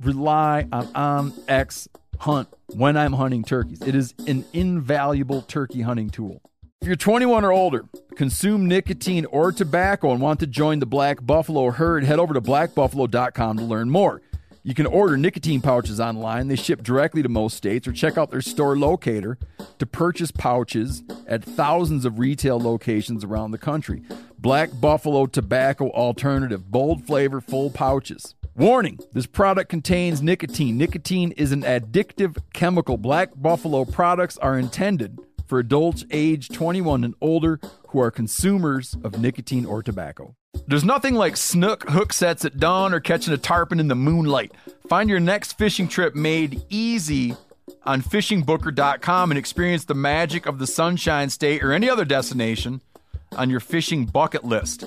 rely on um, onX Hunt when I'm hunting turkeys. It is an invaluable turkey hunting tool. If you're 21 or older, consume nicotine or tobacco, and want to join the Black Buffalo herd, head over to blackbuffalo.com to learn more. You can order nicotine pouches online. They ship directly to most states, or check out their store locator to purchase pouches at thousands of retail locations around the country. Black Buffalo Tobacco Alternative, bold flavor, full pouches. Warning this product contains nicotine. Nicotine is an addictive chemical. Black Buffalo products are intended for adults age 21 and older who are consumers of nicotine or tobacco. There's nothing like snook hook sets at dawn or catching a tarpon in the moonlight. Find your next fishing trip made easy on fishingbooker.com and experience the magic of the Sunshine State or any other destination on your fishing bucket list.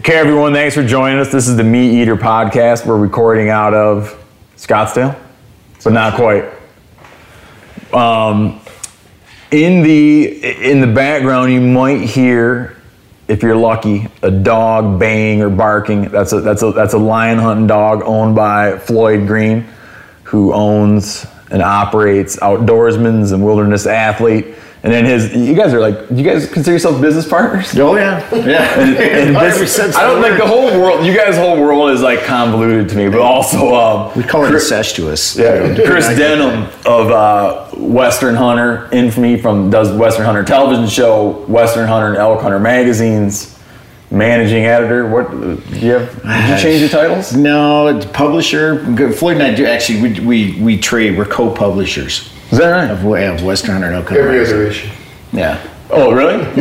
Okay, everyone, thanks for joining us. This is the Meat Eater podcast. We're recording out of Scottsdale, but not quite. Um, in the in the background, you might hear, if you're lucky, a dog baying or barking. That's a that's a that's a lion hunting dog owned by Floyd Green, who owns and operates Outdoorsman's and Wilderness Athlete. And then his, you guys are like, you guys consider yourself business partners? Oh yeah, yeah. And, and this, I don't of the think the whole world, you guys' whole world is like convoluted to me, but also, um, We call it Chris, incestuous. yeah, Chris Denham of uh, Western Hunter, infamy from does Western Hunter television show, Western Hunter and Elk Hunter magazines, managing editor. What do you have? Did you change your titles? No, it's publisher. Floyd and I do actually. We we, we trade. We're co-publishers Is that right? of, of Western Hunter and Elk Every other issue. Yeah. Oh, really? oh.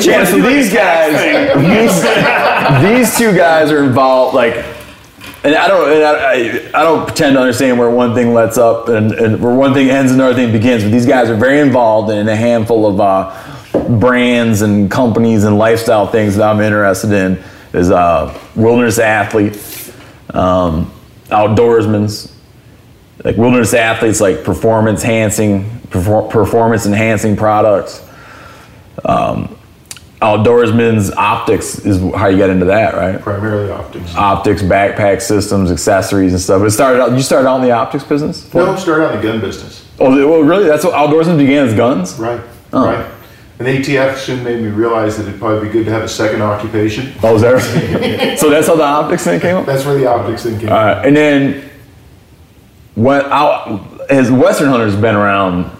Yeah, so these guys, these, these two guys are involved, like, and I don't, and I, I, I don't pretend to understand where one thing lets up and, and where one thing ends and another thing begins, but these guys are very involved in a handful of uh, brands and companies and lifestyle things that I'm interested in. Is uh, wilderness athlete, um, outdoorsman's, like wilderness athletes, like performance enhancing, perfor- performance enhancing products. Um, outdoorsman's optics is how you get into that, right? Primarily optics. Optics, backpack systems, accessories, and stuff. It started out. You started out in the optics business. no, I started out in the gun business. Oh, well, really? That's what outdoorsman began as guns. Right. Oh. Right. And ATF soon made me realize that it'd probably be good to have a second occupation. Oh, is that right? so that's how the optics thing came up. That's where the optics thing came. All right, and then when out, his Western Hunter's been around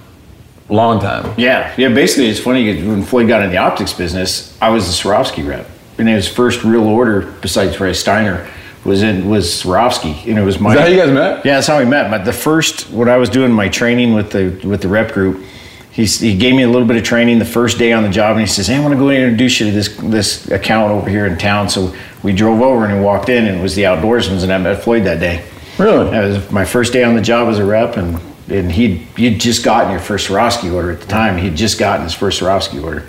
a long time. Yeah, yeah. Basically, it's funny 'cause when Floyd got in the optics business, I was the Swarovski rep, and his first real order, besides Ray Steiner, was in was Swarovski, and it was my. Is that how you guys met? Yeah, that's how we met. But the first, when I was doing my training with the with the rep group, he he gave me a little bit of training the first day on the job, and he says, "Hey, I want to go introduce you to this this account over here in town." So we drove over and he walked in, and it was the Outdoorsman's, and I met Floyd that day. Really? That was my first day on the job as a rep, and and he'd you'd just gotten your first Swarovski order at the time. He'd just gotten his first Swarovski order,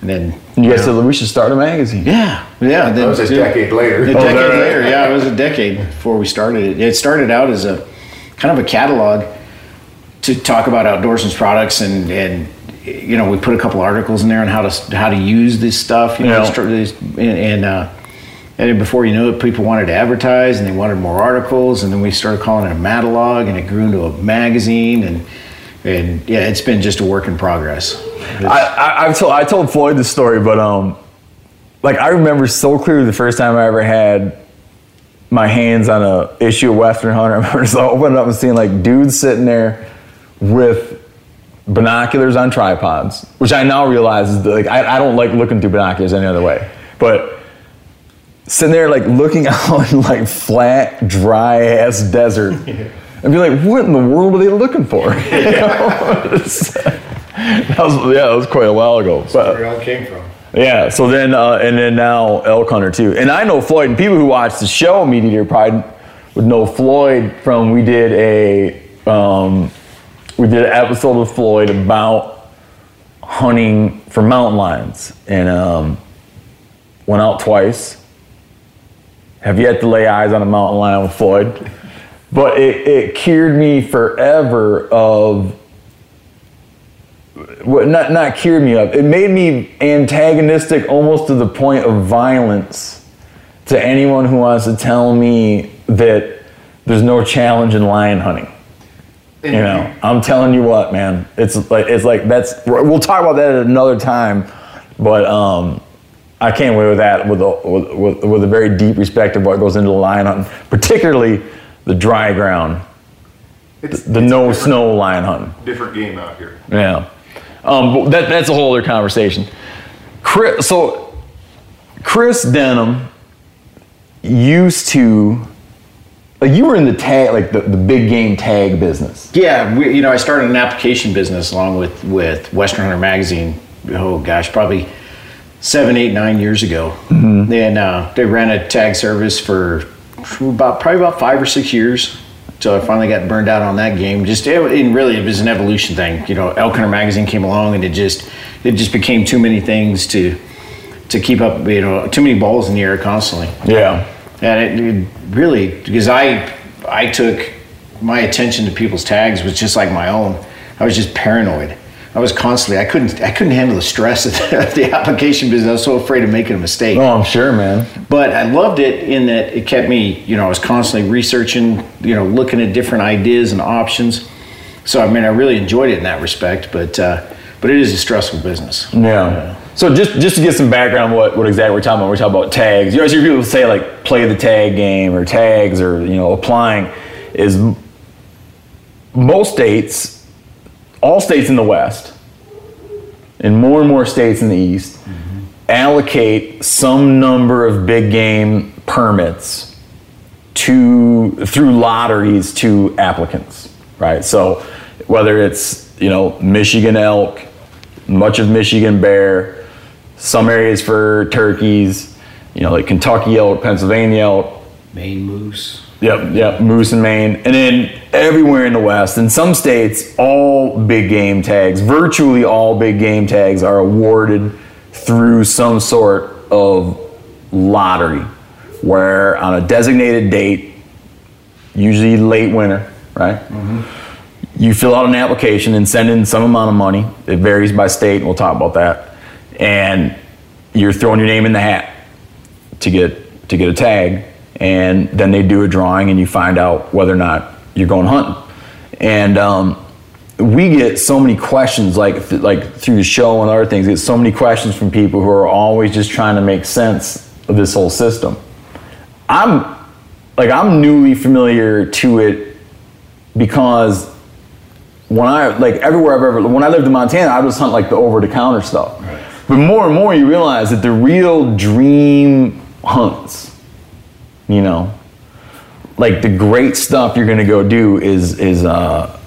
and then You guys said we should start a magazine. yeah, yeah. That was a decade later. A Oh, is that decade right? later, yeah, it was a decade before we started it. It started out as a kind of a catalog to talk about outdoorsman's products, and and you know we put a couple articles in there on how to how to use this stuff. You know, Yeah. and and, uh, and before you knew it, people wanted to advertise, and they wanted more articles, and then we started calling it a matalog, and it grew into a magazine, and and yeah, it's been just a work in progress. I, I, told I told Floyd this story, but um, like I remember so clearly the first time I ever had my hands on a issue of Western Hunter. I remember just opening up and seeing like dudes sitting there with binoculars on tripods, which I now realize is like I, I don't like looking through binoculars any other way, but sitting there like looking out in like flat, dry ass desert. And be like, what in the world are they looking for? You know? That was, yeah, that was quite a while ago. But, Where it all came from. yeah. So then, uh, and then now elk hunter too. And I know Floyd. And people who watch the show Meat Eater Pride would know Floyd from we did a um, we did an episode with Floyd about hunting for mountain lions, and um, went out twice. Have yet to lay eyes on a mountain lion with Floyd, but it, it cured me forever of what not not cured me of. It made me antagonistic almost to the point of violence to anyone who wants to tell me that there's no challenge in lion hunting. You know, I'm telling you what, man. It's like it's like that's. We'll talk about that at another time, but um, I came away with that with a with, with, with a very deep respect of what goes into the lion hunting, particularly the dry ground, It's, the it's no snow lion hunting. Different game out here. Yeah. Um, but that, that's a whole other conversation. Chris, so Chris Denham used to, like you were in the tag, like the, the big game tag business. Yeah, we, you know, I started an application business along with with Western Hunter Magazine. Oh gosh, probably seven, eight, nine years ago. And uh, they ran a tag service for about probably about five or six years. So I finally got burned out on that game. Just it, it really it was an evolution thing. You know, Elk Hunter Magazine came along and it just it just became too many things to to keep up. You know, too many balls in the air constantly. Yeah. And it, it really, because I, I took my attention to people's tags was just like my own. I was just paranoid. I was constantly, I couldn't, I couldn't handle the stress of the, of the application business. I was so afraid of making a mistake. Oh, I'm sure, man. But I loved it in that it kept me, you know, I was constantly researching, you know, looking at different ideas and options. So I mean, I really enjoyed it in that respect. But, uh, but it is a stressful business. Yeah. So just just to get some background, what what exactly we're talking about? We're talking about tags. You always hear people say like play the tag game or tags or you know applying. Is most states, all states in the West, and more and more states in the East, allocate some number of big game permits to through lotteries to applicants, right? So whether it's you know Michigan elk, much of Michigan bear, some areas for turkeys, you know like Kentucky elk, Pennsylvania elk, Maine moose. Yep, yep, moose and Maine, and then everywhere in the West. In some states, all big game tags, virtually all big game tags, are awarded through some sort of lottery, where on a designated date, usually late winter, right? Mm-hmm. You fill out an application and send in some amount of money. It varies by state, and we'll talk about that. And you're throwing your name in the hat to get to get a tag, and then they do a drawing, and you find out whether or not you're going hunting. And um, we get so many questions, like th- like through the show and other things. Get so many questions from people who are always just trying to make sense of this whole system. I'm like I'm newly familiar to it because when I like everywhere I've ever when I lived in Montana, I was hunting like the over the counter stuff. But more and more, you realize that the real dream hunts, you know, like the great stuff you're gonna go do is is uh,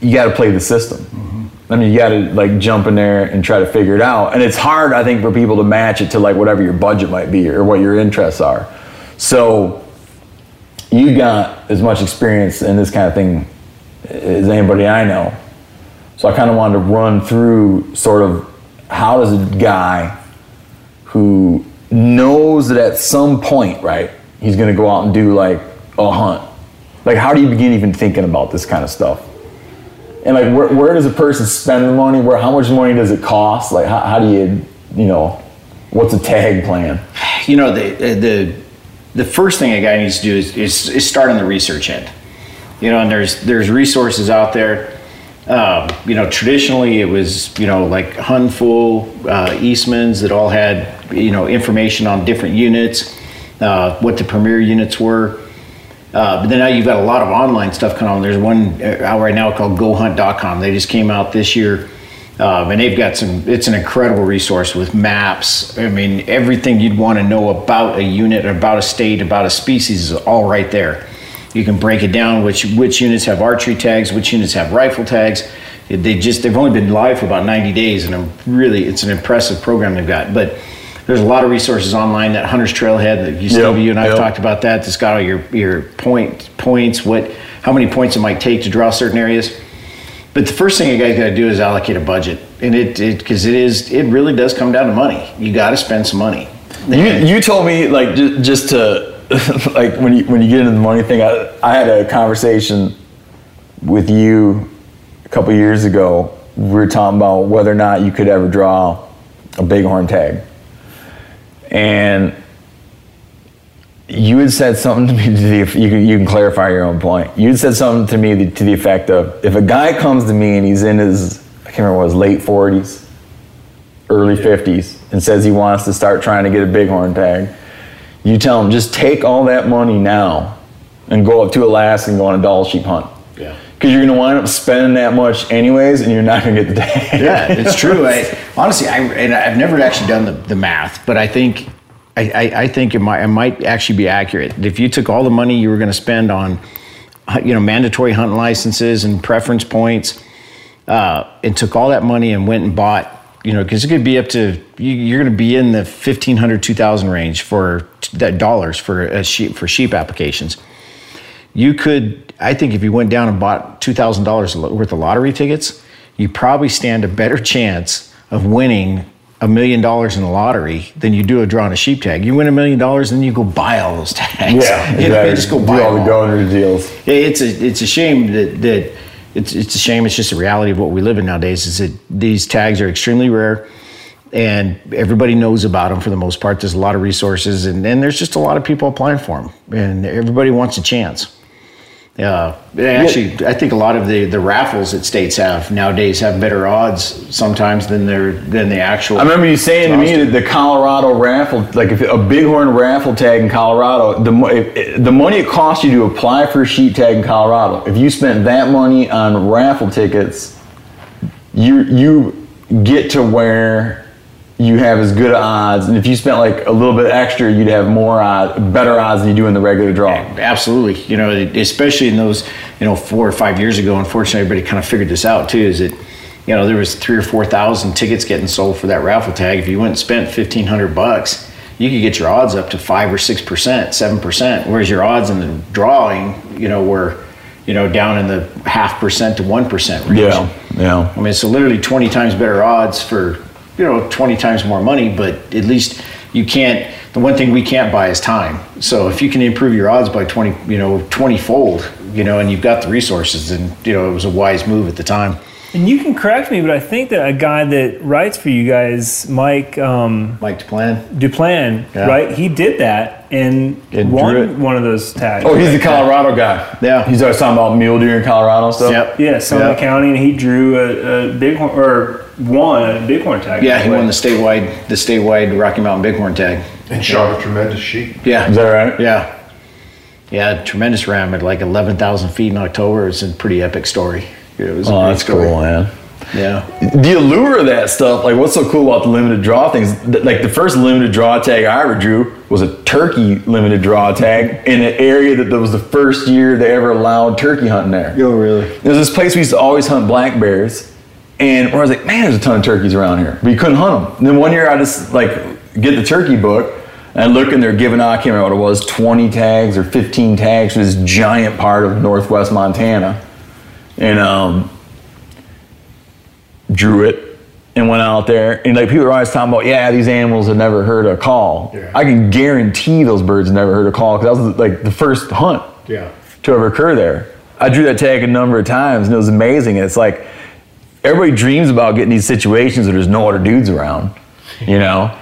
you got to play the system. I mean, you got to like jump in there and try to figure it out. And it's hard, I think, for people to match it to like whatever your budget might be or what your interests are. So you got as much experience in this kind of thing as anybody I know. So I kind of wanted to run through sort of how does a guy who knows that at some point, right, he's going to go out and do like a hunt. Like, how do you begin even thinking about this kind of stuff? And like, where, where does a person spend the money? Where, how much money does it cost? Like, how, how do you, you know, what's a tag plan? you know the the the first thing a guy needs to do is, is, is start on the research end you know and there's there's resources out there um, you know traditionally it was you know like Huntin' Fool, uh, Eastman's that all had you know information on different units uh, what the premier units were. Uh, but then now you've got a lot of online stuff coming on. There's one uh, out right now called GoHunt.com. They just came out this year, um, and they've got some. It's an incredible resource with maps. I mean, everything you'd want to know about a unit, about a state, about a species is all right there. You can break it down which which units have archery tags, which units have rifle tags. They just they've only been live for about 90 days, and I'm really it's an impressive program they've got. But there's a lot of resources online. That Hunter's Trailhead that you, you and I've yep. talked about that. That's got all your your point points, what how many points it might take to draw certain areas. But the first thing you guys got to do is allocate a budget, and it because it, it is it really does come down to money. You got to spend some money. You, you told me like just, just to like when you when you get into the money thing. I, I had a conversation with you a couple years ago. We were talking about whether or not you could ever draw a bighorn tag, and you had said something to me. To the, you can you can clarify your own point. You had said something to me to the effect of if a guy comes to me and he's in his I can't remember what his late forties, early fifties, and says he wants to start trying to get a bighorn tag, you tell him just take all that money now and go up to Alaska and go on a Dall sheep hunt. Yeah. Because you're going to wind up spending that much anyways, and you're not going to get the day. yeah, it's true. I, honestly, I, and I've never actually done the, the math, but I think I, I, I think it might, it might actually be accurate. If you took all the money you were going to spend on, you know, mandatory hunting licenses and preference points, uh, and took all that money and went and bought, you know, because it could be up to you, you're going to be in the 1500 2000 range for that dollars for a sheep for sheep applications. You could, I think, if you went down and bought two thousand dollars worth of lottery tickets, you probably stand a better chance of winning a million dollars in the lottery than you do a drawing a sheep tag. You win a million dollars, and then you go buy all those tags. Yeah, you know, you just go Do buy all the donor deals. Yeah, It's a it's a shame that that it's it's a shame. It's just a reality of what we live in nowadays. Is that these tags are extremely rare, and everybody knows about them for the most part. There's a lot of resources, and, and there's just a lot of people applying for them, and everybody wants a chance. Yeah, actually, I think a lot of the, the raffles that states have nowadays have better odds sometimes than their than the actual. I remember you saying to me that the Colorado raffle, like if a bighorn raffle tag in Colorado, the if, the money it costs you to apply for a sheep tag in Colorado, if you spent that money on raffle tickets, you you get to where you have as good odds, and if you spent like a little bit extra, you'd have more odds, better odds than you do in the regular draw. Absolutely. You know, especially in those, you know, four or five years ago, unfortunately, everybody kind of figured this out too, is that, you know, there was three or 4,000 tickets getting sold for that raffle tag. If you went and spent 1500 bucks, you could get your odds up to five or 6%, 7%, whereas your odds in the drawing, you know, were, you know, down in the half percent to 1% range. Yeah, yeah. I mean, it's literally 20 times better odds for, you know, 20 times more money, but at least you can't, the one thing we can't buy is time. So if you can improve your odds by 20, you know, 20 fold, you know, and you've got the resources, and you know, it was a wise move at the time. And you can correct me, but I think that a guy that writes for you guys, Mike um, Mike Duplan. Duplan, Yeah. right? He did that and, And won drew it. one of those tags. Oh, he's the Colorado guy. Yeah. He's always talking about mule deer in Colorado and stuff. Yep. yeah, Sonoma Yep. County, and he drew a, a bighorn or won a bighorn tag. Yeah, he won the statewide, the statewide Rocky Mountain Bighorn tag. And shot a tremendous sheep. Yeah. Is that right? Yeah. Yeah, tremendous ram at like 11,000 feet in October. It's a pretty epic story. It was Oh, great that's story. cool, man. Yeah. the allure of that stuff, like what's so cool about the limited draw things, like the first limited draw tag I ever drew was a turkey limited draw tag in an area that, that was the first year they ever allowed turkey hunting there. Oh, really? There's this place we used to always hunt black bears, and where I was like, man, there's a ton of turkeys around here, but you couldn't hunt them. And then one year I just like get the turkey book, and I look and they're giving out, I can't remember what it was, 20 tags or 15 tags for this giant part of northwest Montana. And um, drew it and went out there and like people are always talking about yeah these animals have never heard a call Yeah. i can guarantee those birds never heard a call because that was like the first hunt Yeah. to ever occur there i drew that tag a number of times and it was amazing and it's like everybody dreams about getting these situations where there's no other dudes around you know?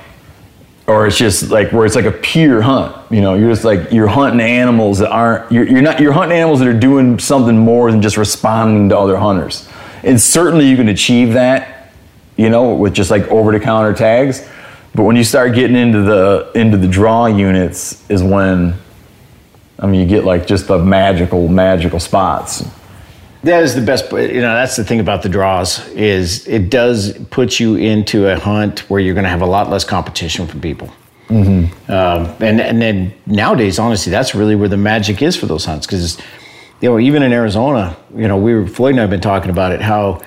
Or it's just like where it's like a pure hunt you know? You're just like you're hunting animals that aren't you're, you're not you're hunting animals that are doing something more than just responding to other hunters. And certainly you can achieve that you know with just like over the counter tags. But when you start getting into the into the draw units, is when I mean you get like just the magical magical spots. That is the best. You know, that's the thing about the draws is it does put you into a hunt where you're going to have a lot less competition from people. Mm-hmm. Um, and and then nowadays, honestly, that's really where the magic is for those hunts because you know even in Arizona, you know, we were Floyd and I have been talking about it how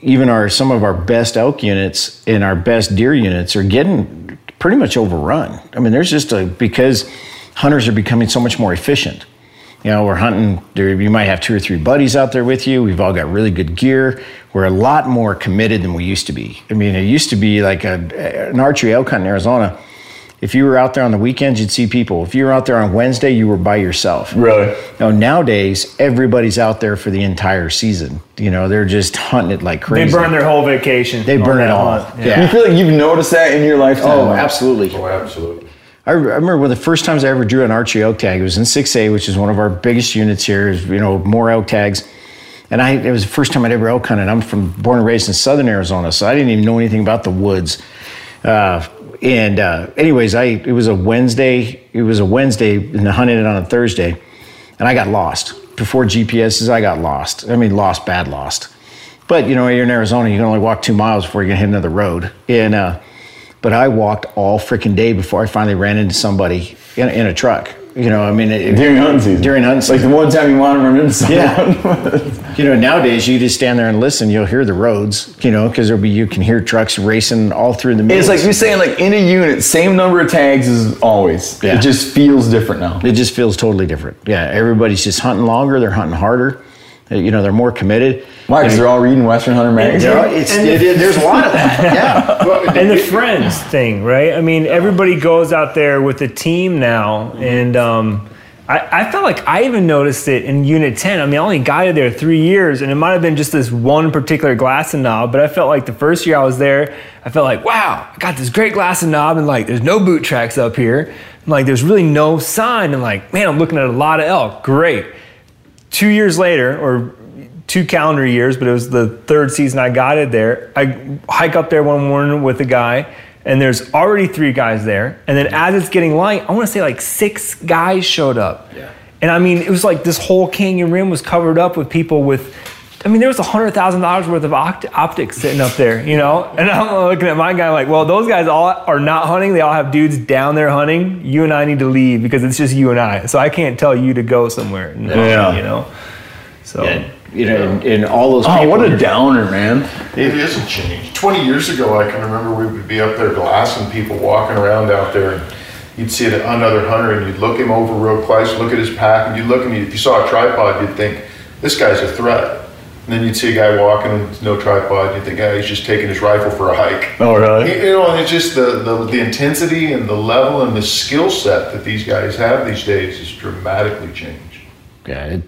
even our some of our best elk units and our best deer units are getting pretty much overrun. I mean, there's just a because hunters are becoming so much more efficient. You know, we're hunting. There, you might have two or three buddies out there with you. We've all got really good gear. We're a lot more committed than we used to be. I mean, it used to be like a, an archery elk hunt in Arizona. If you were out there on the weekends, you'd see people. If you were out there on Wednesday, you were by yourself. Really? Now nowadays, everybody's out there for the entire season. You know, they're just hunting it like crazy. They burn their whole vacation. They burn it all. hunt. Yeah. You feel like you've noticed that in your lifetime? Oh, absolutely. Oh, absolutely. I, remember one of the first times I ever drew an archery elk tag. It was in 6A, which is one of our biggest units here. Is you know more elk tags, and I it was the first time I'd ever elk hunted. I'm from born and raised in Southern Arizona, so I didn't even know anything about the woods. Uh, and uh, anyways, I it was a Wednesday. It was a Wednesday, and I hunted it on a Thursday, and I got lost before GPSs. I got lost. I mean, lost, bad lost. But you know, you're in Arizona. You can only walk two miles before you can hit another road. And uh, but I walked all freaking day before I finally ran into somebody in, in a truck. You know, I mean, it, During hunting season. During hunting Like the one time you want to run into someone. Yeah. you know, nowadays you just stand there and listen. You'll hear the roads. You know, because there'll be you can hear trucks racing all through the. It's like you're saying, like in a unit, same number of tags as always. Yeah. It just feels different now. It just feels totally different. Yeah, everybody's just hunting longer. They're hunting harder. You know, they're more committed. Why? Because they're all reading Western Hunter magazine. You know, it's, it- it- there's a lot of that. Yeah. and the friends thing, right? I mean, everybody goes out there with a team now, and um, I, I felt like I even noticed it in Unit 10. I mean, I only guided there three years, and it might have been just this one particular glass and knob, but I felt like the first year I was there, I felt like, wow, I got this great glass and knob, and like, there's no boot tracks up here. And, like, there's really no sign, and like, man, I'm looking at a lot of elk. Great. Two years later, or two calendar years, but it was the third season I got it there. I hike up there one morning with a guy, and there's already three guys there. And then as it's getting light, I want to say like six guys showed up. Yeah. And I mean, it was like this whole canyon rim was covered up with people with. I mean, there was hundred thousand dollars worth of opt- optics sitting up there, you know. And I'm looking at my guy like, well, those guys all are not hunting. They all have dudes down there hunting. You and I need to leave because it's just you and I. So I can't tell you to go somewhere. and hunt, Yeah. You know. So. And, you know, and, and all those Oh, what a downer, man. It is a change. 20 years ago, I can remember we would be up there glassing people walking around out there. And you'd see another hunter and you'd look him over real close, look at his pack, and you'd look and if you saw a tripod, you'd think, this guy's a threat. And then you'd see a guy walking with no tripod, you'd think, ah, he's just taking his rifle for a hike. Oh, really? You know, and it's just the, the, the intensity and the level and the skill set that these guys have these days has dramatically changed. Yeah, it,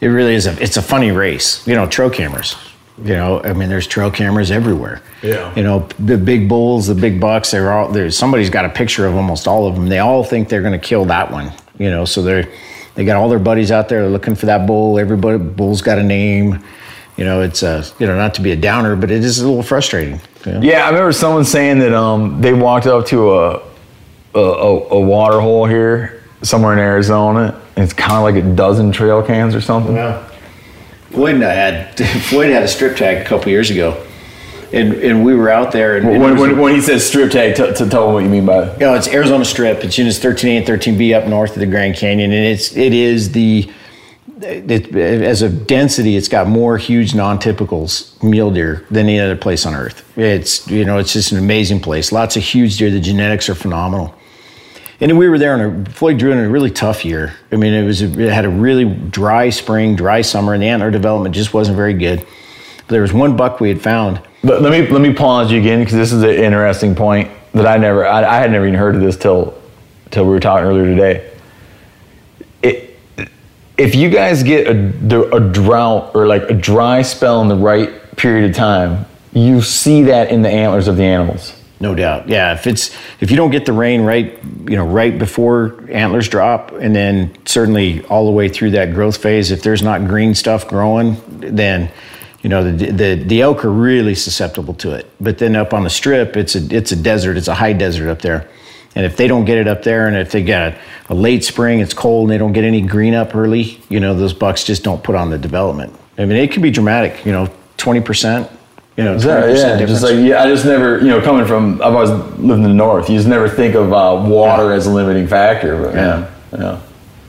it really is a it's a funny race. You know, trail cameras. You know, I mean, there's trail cameras everywhere. Yeah. You know, the big bulls, the big bucks. They're all there's somebody's got a picture of almost all of them. They all think they're going to kill that one. You know, so they're they got all their buddies out there looking for that bull. Everybody bull's got a name. You know, it's uh, you know not to be a downer, but it is a little frustrating. you know? Yeah, I remember someone saying that um, they walked up to a, a, a, a water hole here somewhere in Arizona. And it's kind of like a dozen trail cams or something. Yeah. Floyd and I had Floyd had a strip tag a couple years ago, and and we were out there and, and it When, was- when, when he says strip tag, t- to tell him what you mean by it. You know, it's Arizona Strip. It's units 13A and 13B up north of the Grand Canyon, and it's it is the it, as a density, it's got more huge non-typicals mule deer than any other place on earth. It's you know, it's just an amazing place. Lots of huge deer. The genetics are phenomenal. And we were there on a Floyd drew in a really tough year. I mean, it was it had a really dry spring, dry summer, and the antler development just wasn't very good. But there was one buck we had found. But let me let me pause you again because this is an interesting point that I never I, I had never even heard of this till till we were talking earlier today. If you guys get a, a drought or like a dry spell in the right period of time, you see that in the antlers of the animals. No doubt. Yeah, if it's if you don't get the rain right, you know, right before antlers drop and then certainly all the way through that growth phase, if there's not green stuff growing, then you know the, the the elk are really susceptible to it. But then up on the strip, it's a it's a desert. It's a high desert up there. And if they don't get it up there, and if they get a, a late spring, it's cold, and they don't get any green up early, you know, those bucks just don't put on the development. I mean, it can be dramatic. You know, twenty percent. You know, 20% Yeah, yeah, just like yeah, I just never, you know, coming from I've always lived in the north. You just never think of uh, water as a limiting factor. But yeah, yeah.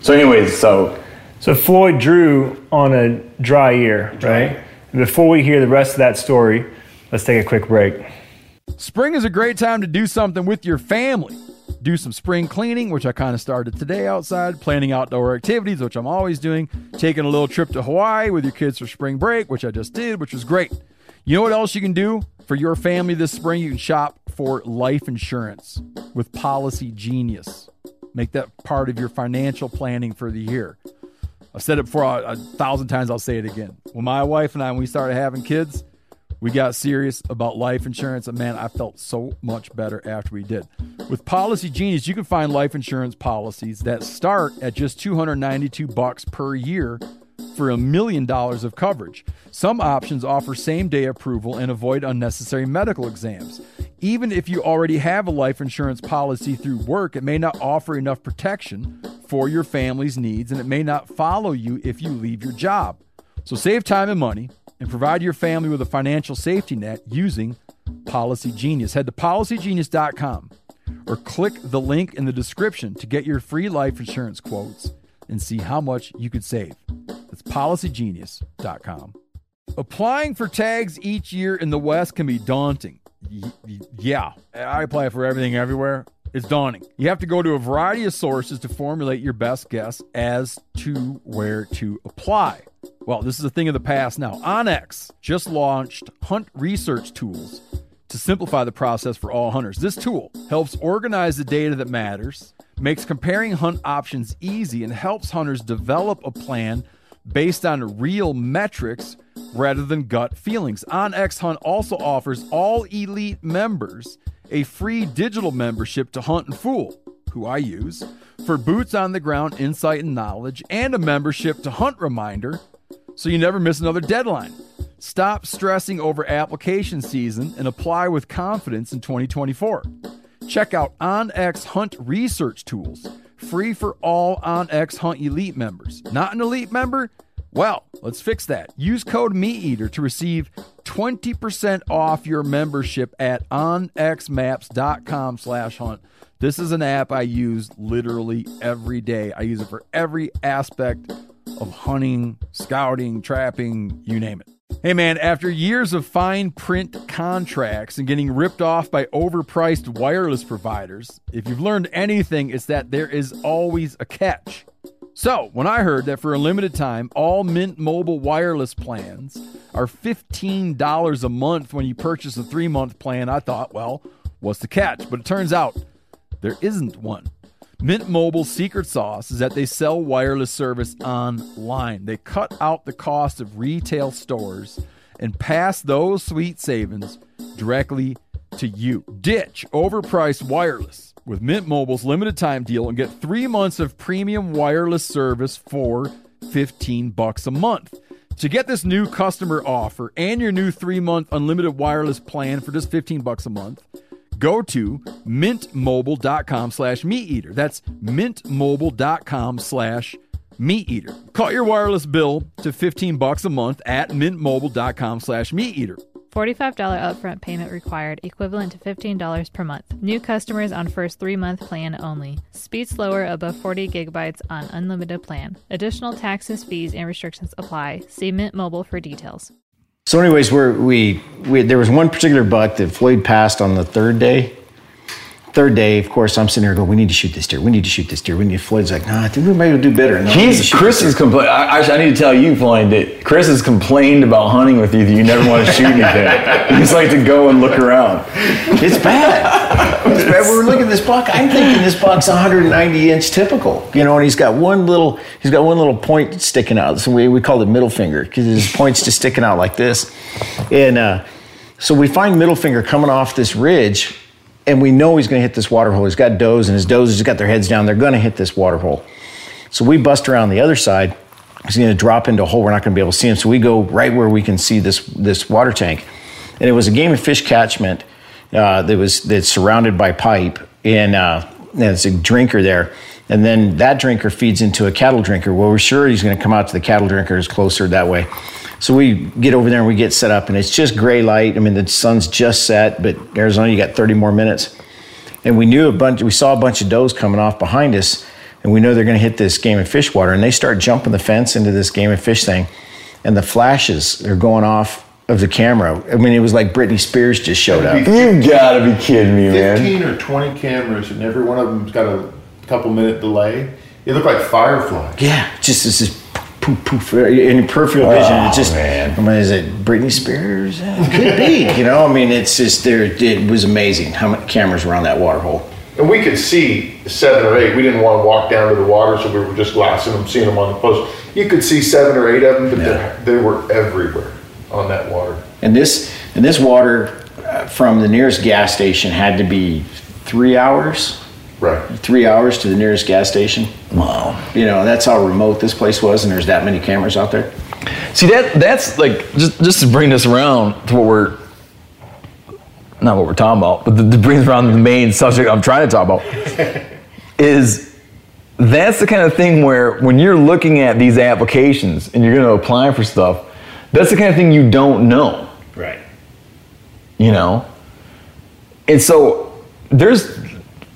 So, anyways, so So Floyd drew on a dry year, right? Before we hear the rest of that story, let's take a quick break. Spring is a great time to do something with your family. Do some spring cleaning, which I kind of started today outside, planning outdoor activities, which I'm always doing, taking a little trip to Hawaii with your kids for spring break, which I just did, which was great. You know what else you can do for your family this spring? You can shop for life insurance with Policy Genius. Make that part of your financial planning for the year. I've said it before a, thousand times, I'll say it again. When my wife and I, when we started having kids, we got serious about life insurance, and man, I felt so much better after we did. With Policy Genius, you can find life insurance policies that start at just 292 bucks per year for a million dollars of coverage. Some options offer same-day approval and avoid unnecessary medical exams. Even if you already have a life insurance policy through work, it may not offer enough protection for your family's needs and it may not follow you if you leave your job. So save time and money and provide your family with a financial safety net using Policy Genius. Head to policygenius.com or click the link in the description to get your free life insurance quotes and see how much you could save. That's policygenius.com. Applying for tags each year in the West can be daunting. Y- yeah, I apply for everything everywhere. It's dawning. You have to go to a variety of sources to formulate your best guess as to where to apply. Well, this is a thing of the past now. onX just launched hunt research tools to simplify the process for all hunters. This tool helps organize the data that matters, makes comparing hunt options easy, and helps hunters develop a plan based on real metrics rather than gut feelings. OnX Hunt also offers all elite members a free digital membership to Huntin' Fool, who I use, for boots on the ground insight and knowledge, and a membership to Hunt Reminder so you never miss another deadline. Stop stressing over application season and apply with confidence in 2024. Check out OnX Hunt Research Tools, free for all OnX Hunt Elite members. Not an elite member? Well, let's fix that. Use code MeatEater to receive 20% off your membership at onxmaps.com slash hunt. This is an app I use literally every day. I use it for every aspect of hunting, scouting, trapping, you name it. Hey man, after years of fine print contracts and getting ripped off by overpriced wireless providers, if you've learned anything, it's that there is always a catch. So, when I heard that for a limited time, all Mint Mobile wireless plans are $15 a month when you purchase a three month plan, I thought, well, what's the catch? But it turns out there isn't one. Mint Mobile's secret sauce is that they sell wireless service online. They cut out the cost of retail stores and pass those sweet savings directly to you. Ditch overpriced wireless with Mint Mobile's limited time deal and get 3 months of premium wireless service for 15 bucks a month. To get this new customer offer and your new 3-month unlimited wireless plan for just 15 bucks a month, go to mintmobile.com slash meateater. That's mintmobile.com slash meateater. Cut your wireless bill to 15 bucks a month at mintmobile.com slash meateater. $45 upfront payment required, equivalent to $15 per month. New customers on first three month plan only. Speed slower above 40 gigabytes on unlimited plan. Additional taxes, fees, and restrictions apply. See Mint Mobile for details. So, anyways, we we there was one particular buck that Floyd passed on the third day. Third day, of course, I'm sitting here going, "We need to shoot this deer. We need to shoot this deer." We need. Floyd's like, "No, I think we might do better." No, He's Chris has complained. Actually, I need to tell you, Floyd, that Chris has complained about hunting with you that you never want to shoot anything. You just like to go and look around. It's bad. It's bad. We're looking at this buck. I'm thinking this buck's 190 inch typical, you know, and he's got one little he's got one little point sticking out. So we we called it middle finger because his point's just sticking out like this, and uh, so we find middle finger coming off this ridge. And we know he's going to hit this water hole. He's got does, and his does has got their heads down. They're going to hit this water hole. So we bust around the other side, He's going to drop into a hole. We're not going to be able to see him. So we go right where we can see this this water tank, and it was a Game and Fish catchment uh, that was that's surrounded by pipe, and, uh, it's a drinker there. And then that drinker feeds into a cattle drinker. Well, we're sure he's going to come out to the cattle drinkers closer that way. So we get over there and we get set up, and it's just gray light. I mean, the sun's just set, but Arizona, you got 30 more minutes. And we knew a bunch, we saw a bunch of does coming off behind us, and we know they're going to hit this Game and Fish water. And they start jumping the fence into this Game and Fish thing, and the flashes are going off of the camera. I mean, it was like Britney Spears just showed up. You gotta be kidding me, man. 15 or 20 cameras, and every one of them's got a couple minute delay. It looked like fireflies. Yeah, just this is poof poof in peripheral vision. Oh, it's just, man. I mean, is it Britney Spears? Uh, Could be. You know, I mean, it's just there. It was amazing how many cameras were on that water hole. And we could see seven or eight. We didn't want to walk down to the water, so we were just glassing them, seeing them on the post. You could see seven or eight of them, but Yeah. they, they were everywhere on that water. And this and this water uh, from the nearest gas station had to be three hours. Right. Three hours to the nearest gas station. Wow. You know, that's how remote this place was, and there's that many cameras out there. See that that's like just just to bring this around to what we're not what we're talking about, but to, to bring us around the main subject I'm trying to talk about is that's the kind of thing where when you're looking at these applications and you're going to apply for stuff, that's the kind of thing you don't know, Right. you know. And so there's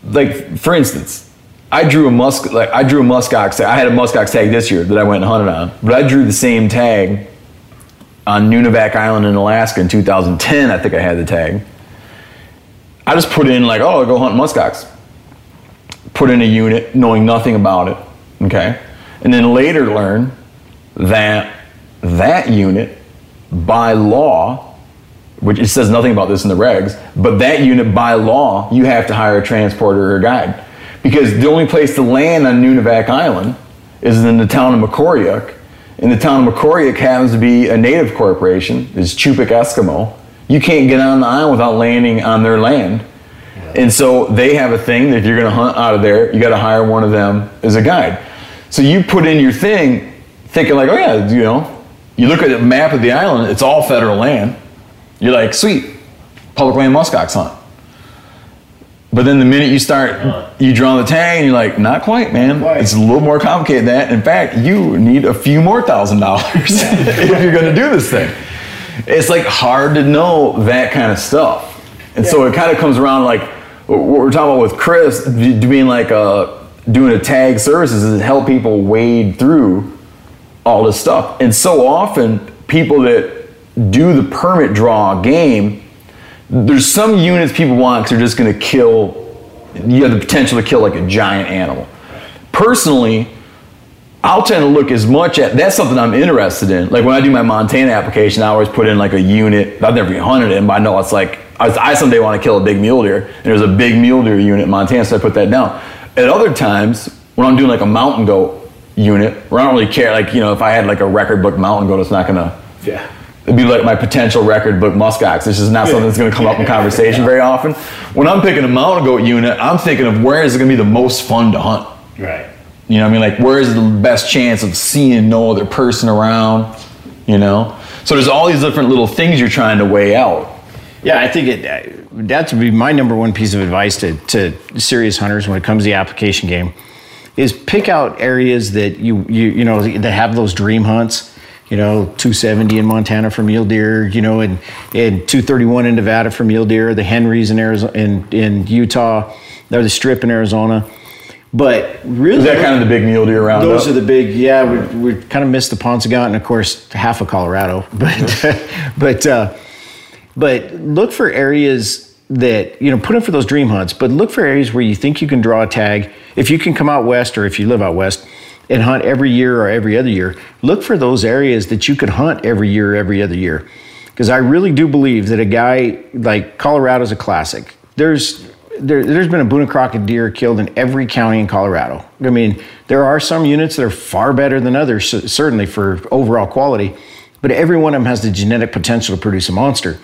like for instance, I drew a musk like I drew a muskox. I had a muskox tag this year that I went and hunted on, but I drew the same tag on Nunivak Island in Alaska in 2010. I think I had the tag. I just put in like, oh, I'll go hunt muskox. Put in a unit, knowing nothing about it. Okay, and then later learn that that unit, by law, which it says nothing about this in the regs, but that unit by law, you have to hire a transporter or a guide. Because the only place to land on Nunivak Island is in the town of Mekoryuk. And the town of Mekoryuk happens to be a native corporation, is Chupik Eskimo. You can't get on the island without landing on their land. And so they have a thing that if you're going to hunt out of there, you got to hire one of them as a guide. So you put in your thing thinking like, oh yeah, you know, you look at the map of the island, it's all federal land. You're like, sweet, public land muskox hunt. But then the minute you start, you draw the tag and you're like, not quite, man. Quite. It's a little more complicated than that. In fact, you need a few more thousand dollars if you're going to do this thing. It's like hard to know that kind of stuff. And so it kind of comes around like what we're talking about with Chris being like uh, doing a tag services is help people wade through all this stuff. And so often, people that do the permit draw game, there's some units people want because they're just going to kill. You have the potential to kill like a giant animal. Personally, I'll tend to look as much at that's something I'm interested in. Like when I do my Montana application, I always put in like a unit. I've never even hunted it, but I know it's like I, I someday want to kill a big mule deer, and there's a big mule deer unit in Montana, so I put that down. At other times, when I'm doing like a mountain goat unit, where I don't really care, like you know, if I had like a record book mountain goat, it's not gonna. Yeah. It'd be like my potential record book muskox. This is not something that's going to come up in conversation very often. When I'm picking a mountain goat unit, I'm thinking of where is it going to be the most fun to hunt. Right. You know what I mean? Like, where is the best chance of seeing no other person around? You know? So there's all these different little things you're trying to weigh out. Yeah, I think it that would be my number one piece of advice to, to serious hunters when it comes to the application game is pick out areas that you you you know that have those dream hunts. You know, 270 in Montana for mule deer. You know, and and 231 in Nevada for mule deer. The Henrys in Arizona, in in Utah. They're the strip in Arizona. But really, Is that kind of the big mule deer roundup? those are the big, yeah. We, we kind of missed the Paunsaugunt and of course half of Colorado, but but uh, but look for areas that you know put in for those dream hunts. But look for areas where you think you can draw a tag. If you can come out west, or if you live out west and hunt every year or every other year, look for those areas that you could hunt every year or every other year. Because I really do believe that a guy like Colorado's a classic. There's there, there's been a Boone and Crockett deer killed in every county in Colorado. I mean, there are some units that are far better than others, certainly for overall quality, but every one of them has the genetic potential to produce a monster.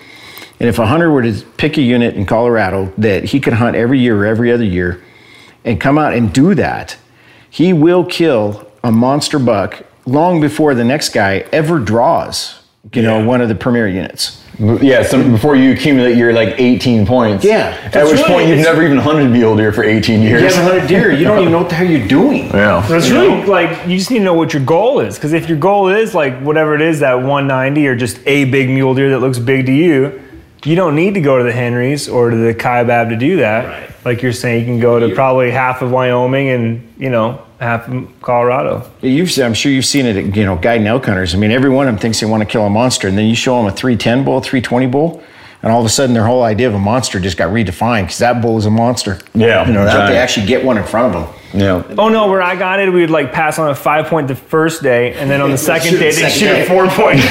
And if a hunter were to pick a unit in Colorado that he could hunt every year or every other year and come out and do that, he will kill a monster buck long before the next guy ever draws, you know, one of the premier units. Yeah, so before you accumulate your like 18 points. Yeah. At which really- point you've never even hunted mule deer for 18 years. You haven't hunted deer. You don't even know what the hell you're doing. Yeah. That's it's really like you just need to know what your goal is. Because if your goal is like whatever it is, that 190 or just a big mule deer that looks big to you, you don't need to go to the Henrys or to the Kaibab to do that. Like you're saying, you can go to probably half of Wyoming and you know half of Colorado. You've, I'm sure you've seen it at you know guiding elk hunters. I mean, every one of them thinks they want to kill a monster, and then you show them a 310 bull, 320 bull, and all of a sudden their whole idea of a monster just got redefined because that bull is a monster. Yeah, you know, now they actually get one in front of them. Yeah. Oh no, where I got it, we would like pass on a five point the first day, and then on the second Shoot day they shoot day. a four point.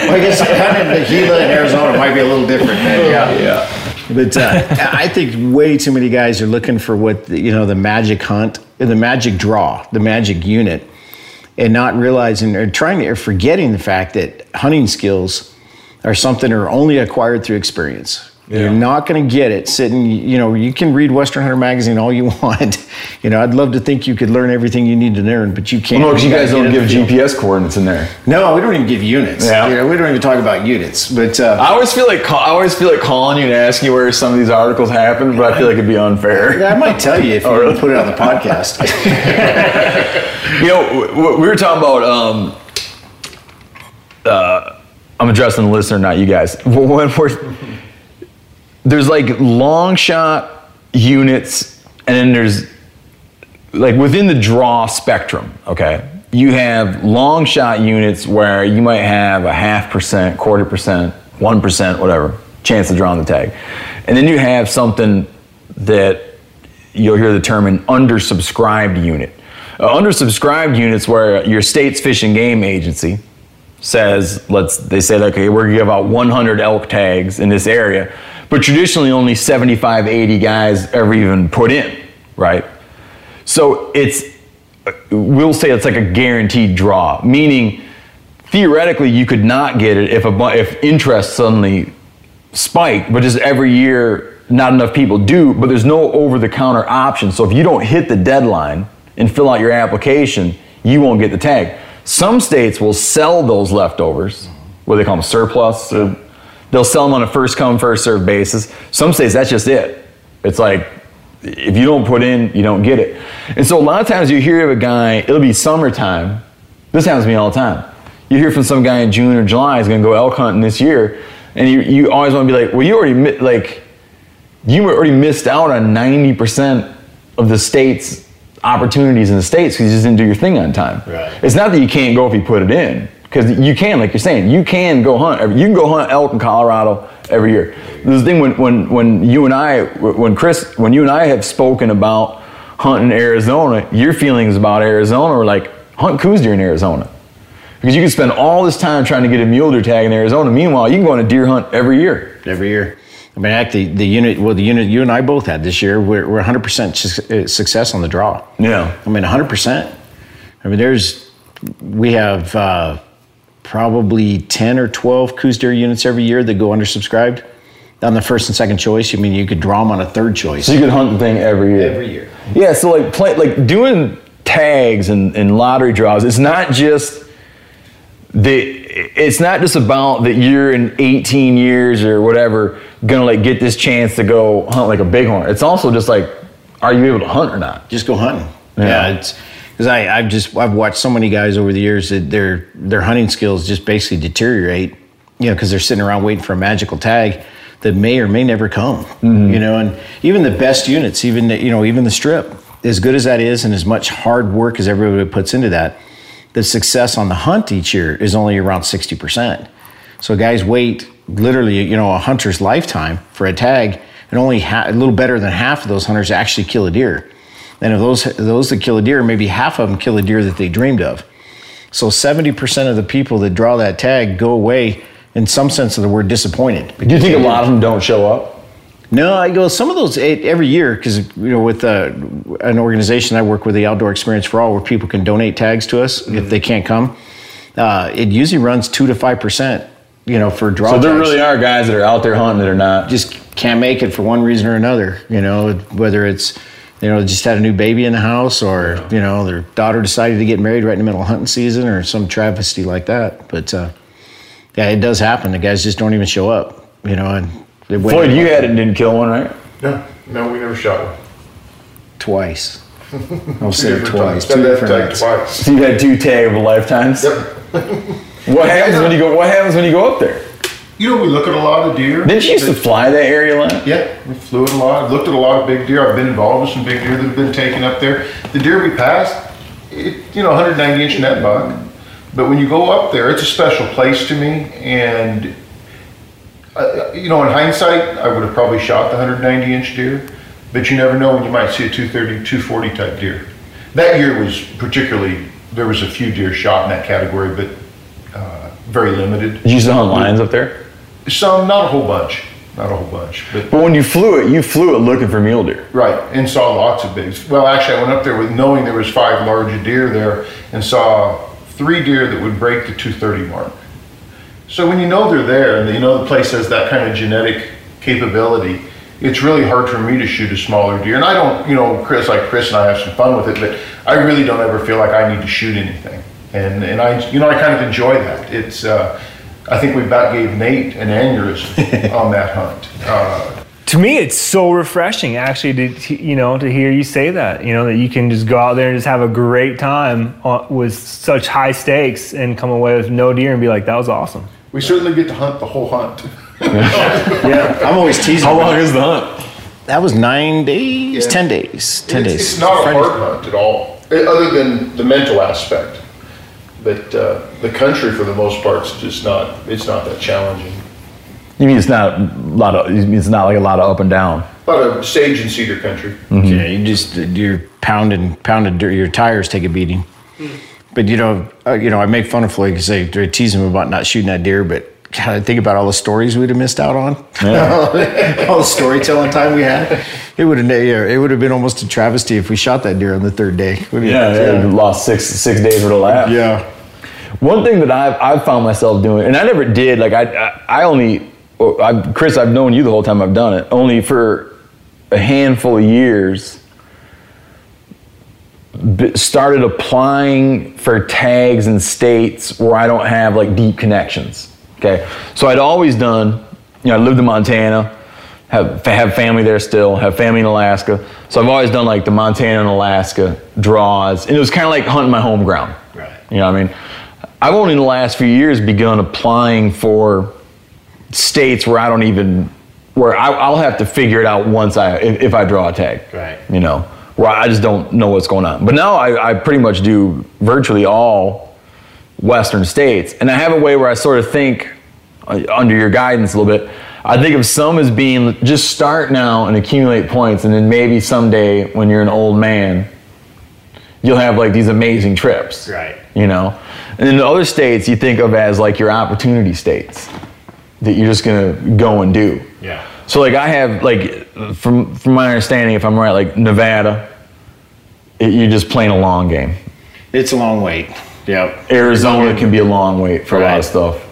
Well, I guess hunting the Gila in Arizona might be a little different. Man. Yeah, yeah. But uh, I think way too many guys are looking for what the, you know the magic hunt, the magic draw, the magic unit, and not realizing or trying to or forgetting the fact that hunting skills are something that are only acquired through experience. You're not going to get it sitting. You know, you can read Western Hunter magazine all you want. You know, I'd love to think you could learn everything you need to learn, but you can't. No, because you gotta guys don't give. GPS coordinates in there. No, we don't even give units. Yeah. You know, we don't even talk about units. But uh, I always feel like I always feel like calling you and asking you where some of these articles happen, but I feel like it'd be unfair. I might tell you if you Oh, really? put it on the podcast. You know, we were talking about. Um, uh, I'm addressing the listener, not you guys. When we're, there's like long shot units, and then there's like within the draw spectrum. Okay, you have long shot units where you might have a half percent, quarter percent, one percent, whatever chance of drawing the tag, and then you have something that you'll hear the term an undersubscribed unit. Uh, undersubscribed units where your state's fish and game agency says, let's, they say, okay, we're gonna give out 100 elk tags in this area, but traditionally only 75, 80 guys ever even put in, right? So it's, we'll say it's like a guaranteed draw, meaning theoretically you could not get it if a if interest suddenly spiked, but just every year not enough people do, but there's no over the counter option. So if you don't hit the deadline and fill out your application, you won't get the tag. Some states will sell those leftovers, what they call them surplus. Or they'll sell them on a first come, first served basis. Some states, that's just it. It's like, if you don't put in, you don't get it. And so a lot of times you hear of a guy, it'll be summertime. This happens to me all the time. You hear from some guy in June or July is going to go elk hunting this year, and you, you always want to be like, well, you already like, you already missed out on 90% of the state's opportunities in the states because you just didn't do your thing on time. Right. It's not that you can't go if you put it in, because you can, like you're saying, you can go hunt. You can go hunt elk in Colorado every year. There's a thing when, when, when you and I, when Chris, when you and I have spoken about hunting Arizona, your feelings about Arizona were like, hunt Coues deer in Arizona. Because you can spend all this time trying to get a mule deer tag in Arizona. Meanwhile, you can go on a deer hunt every year. every year. I mean, actually, the unit, well, the unit you and I both had this year, we're, we're 100% su- uh, success on the draw. Yeah. I mean, 100%. I mean, there's, we have uh, probably 10 or 12 Coues Deer units every year that go undersubscribed. On the first and second choice, I mean, you could draw them on a third choice. So you could hunt the thing every year. Every year. Yeah, so like play, like doing tags and, and lottery draws, it's not just the it's not just about that you're in 18 years or whatever gonna like get this chance to go hunt like a bighorn. It's also just like, are you able to hunt or not? just go hunting. Yeah. Yeah, it's because I I've just I've watched so many guys over the years that their their hunting skills just basically deteriorate. You know, because they're sitting around waiting for a magical tag that may or may never come. Mm-hmm. You know, and even the best units, even the, you know even the strip, as good as that is, and as much hard work as everybody puts into that, the success on the hunt each year is only around sixty percent. So guys wait literally, you know, a hunter's lifetime for a tag, and only ha- a little better than half of those hunters actually kill a deer. And of those those that kill a deer, maybe half of them kill a deer that they dreamed of. So 70% of the people that draw that tag go away in some sense of the word disappointed. Do you think a lot of them don't show up? No, I go some of those every year because you know with uh, an organization I work with, the Outdoor Experience for All, where people can donate tags to us if they can't come. Uh, it usually runs two to five percent, you know, for draw. So there tags. really are guys that are out there hunting that are not. just can't make it for one reason or another. You know, whether it's you know, just had a new baby in the house, or you know, their daughter decided to get married right in the middle of hunting season, or some travesty like that. But uh, yeah, it does happen. The guys just don't even show up. You know, and they Floyd, you had it and didn't kill one, right? No, no, we never shot one. twice. I'll Two say it different twice. times. Two different tag nights. twice. So you had two tag of lifetimes. Yep. What happens when you go? What happens when you go up there? You know, we look at a lot of deer. Didn't you used to fly that area a lot? Yeah, we flew it a lot. I've looked at a lot of big deer. I've been involved with some big deer that have been taken up there. The deer we passed, it, you know, 190 inch net buck. But when you go up there, it's a special place to me. And, uh, you know, in hindsight, I would have probably shot the 190 inch deer. But you never know when you might see a 230, 240 type deer. That year was particularly, there was a few deer shot in that category, but uh, very limited. Did you hunt lions up there? Some, not a whole bunch, not a whole bunch, but But when you flew it, you flew it looking for mule deer. Right, and saw lots of bigs. Well, actually, I went up there with knowing there was five large deer there, and saw three deer that would break the 230 mark. So when you know they're there, and you know the place has that kind of genetic capability, it's really hard for me to shoot a smaller deer. And I don't, you know, Chris, like Chris and I have some fun with it, but I really don't ever feel like I need to shoot anything. And and I, you know, I kind of enjoy that. It's, uh, I think we about gave Nate an aneurysm on that hunt. Uh, To me, it's so refreshing actually to you know to hear you say that. You know that you can just go out there and just have a great time with such high stakes and come away with no deer and be like, that was awesome. we certainly get to hunt the whole hunt. Yeah, I'm always teasing. How long is the hunt? That was nine days, Yeah. ten days, ten it's, days. It's not a Friday- hard hunt at all, eh, other than the mental aspect. But uh, the country, for the most part, is just not. It's not that challenging. You mean it's not a lot of it's not like a lot of up and down. A lot of sage and cedar country. Yeah, you just you're pounding, pounding. dirt, Your tires take a beating. But you know, uh, you know, I make fun of Floyd because I, I tease him about not shooting that deer. But God, I think about all the stories we'd have missed out on. all the storytelling time we had. It would have, yeah, it would have been almost a travesty if we shot that deer on the third day. Yeah, yeah. Lost six six days worth of laugh. yeah. One thing that I've, I've found myself doing, and I never did, like I, I, I only, I, Chris, I've known you the whole time I've done it. Only for a handful of years, started applying for tags in states where I don't have like deep connections. Okay, so I'd always done, you know, I lived in Montana, have have family there still, have family in Alaska. So I've always done like the Montana and Alaska draws, and it was kind of like hunting my home ground. Right. You know, what I mean, I've only in the last few years begun applying for states where I don't even, where I, I'll have to figure it out once I, if, if I draw a tag. Right. You know, where I just don't know what's going on. But now I, I pretty much do virtually all Western states, and I have a way where I sort of think, uh, under your guidance a little bit, I think of some as being just start now and accumulate points, and then maybe someday when you're an old man, you'll have like these amazing trips. Right. You know? And then the other states you think of as like your opportunity states that you're just gonna go and do. Yeah. So like I have like from from my understanding, if I'm right, like Nevada, it, you're just playing a long game. It's a long wait. Yep. Arizona can be a long wait for a lot of stuff.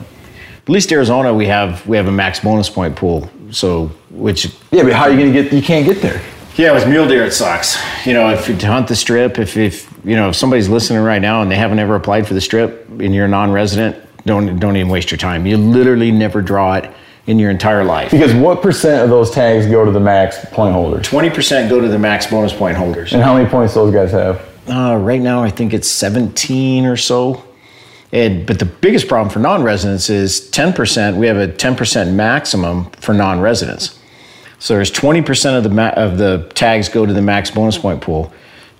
At least Arizona, we have we have a max bonus point pool. So which Yeah, but how are you gonna get? You can't get there. Yeah, with mule deer, it sucks. You know, if you hunt the strip, if, if you know if somebody's listening right now and they haven't ever applied for the strip and you're a non-resident, don't don't even waste your time. You literally never draw it in your entire life. Because what percent of those tags go to the max point holders? Twenty percent go to the max bonus point holders. And how many points those guys have? Uh, right now, I think it's seventeen or so. And but the biggest problem for non-residents is ten percent. We have a ten percent maximum for non-residents. So there's 20% of the ma- of the tags go to the max bonus point pool.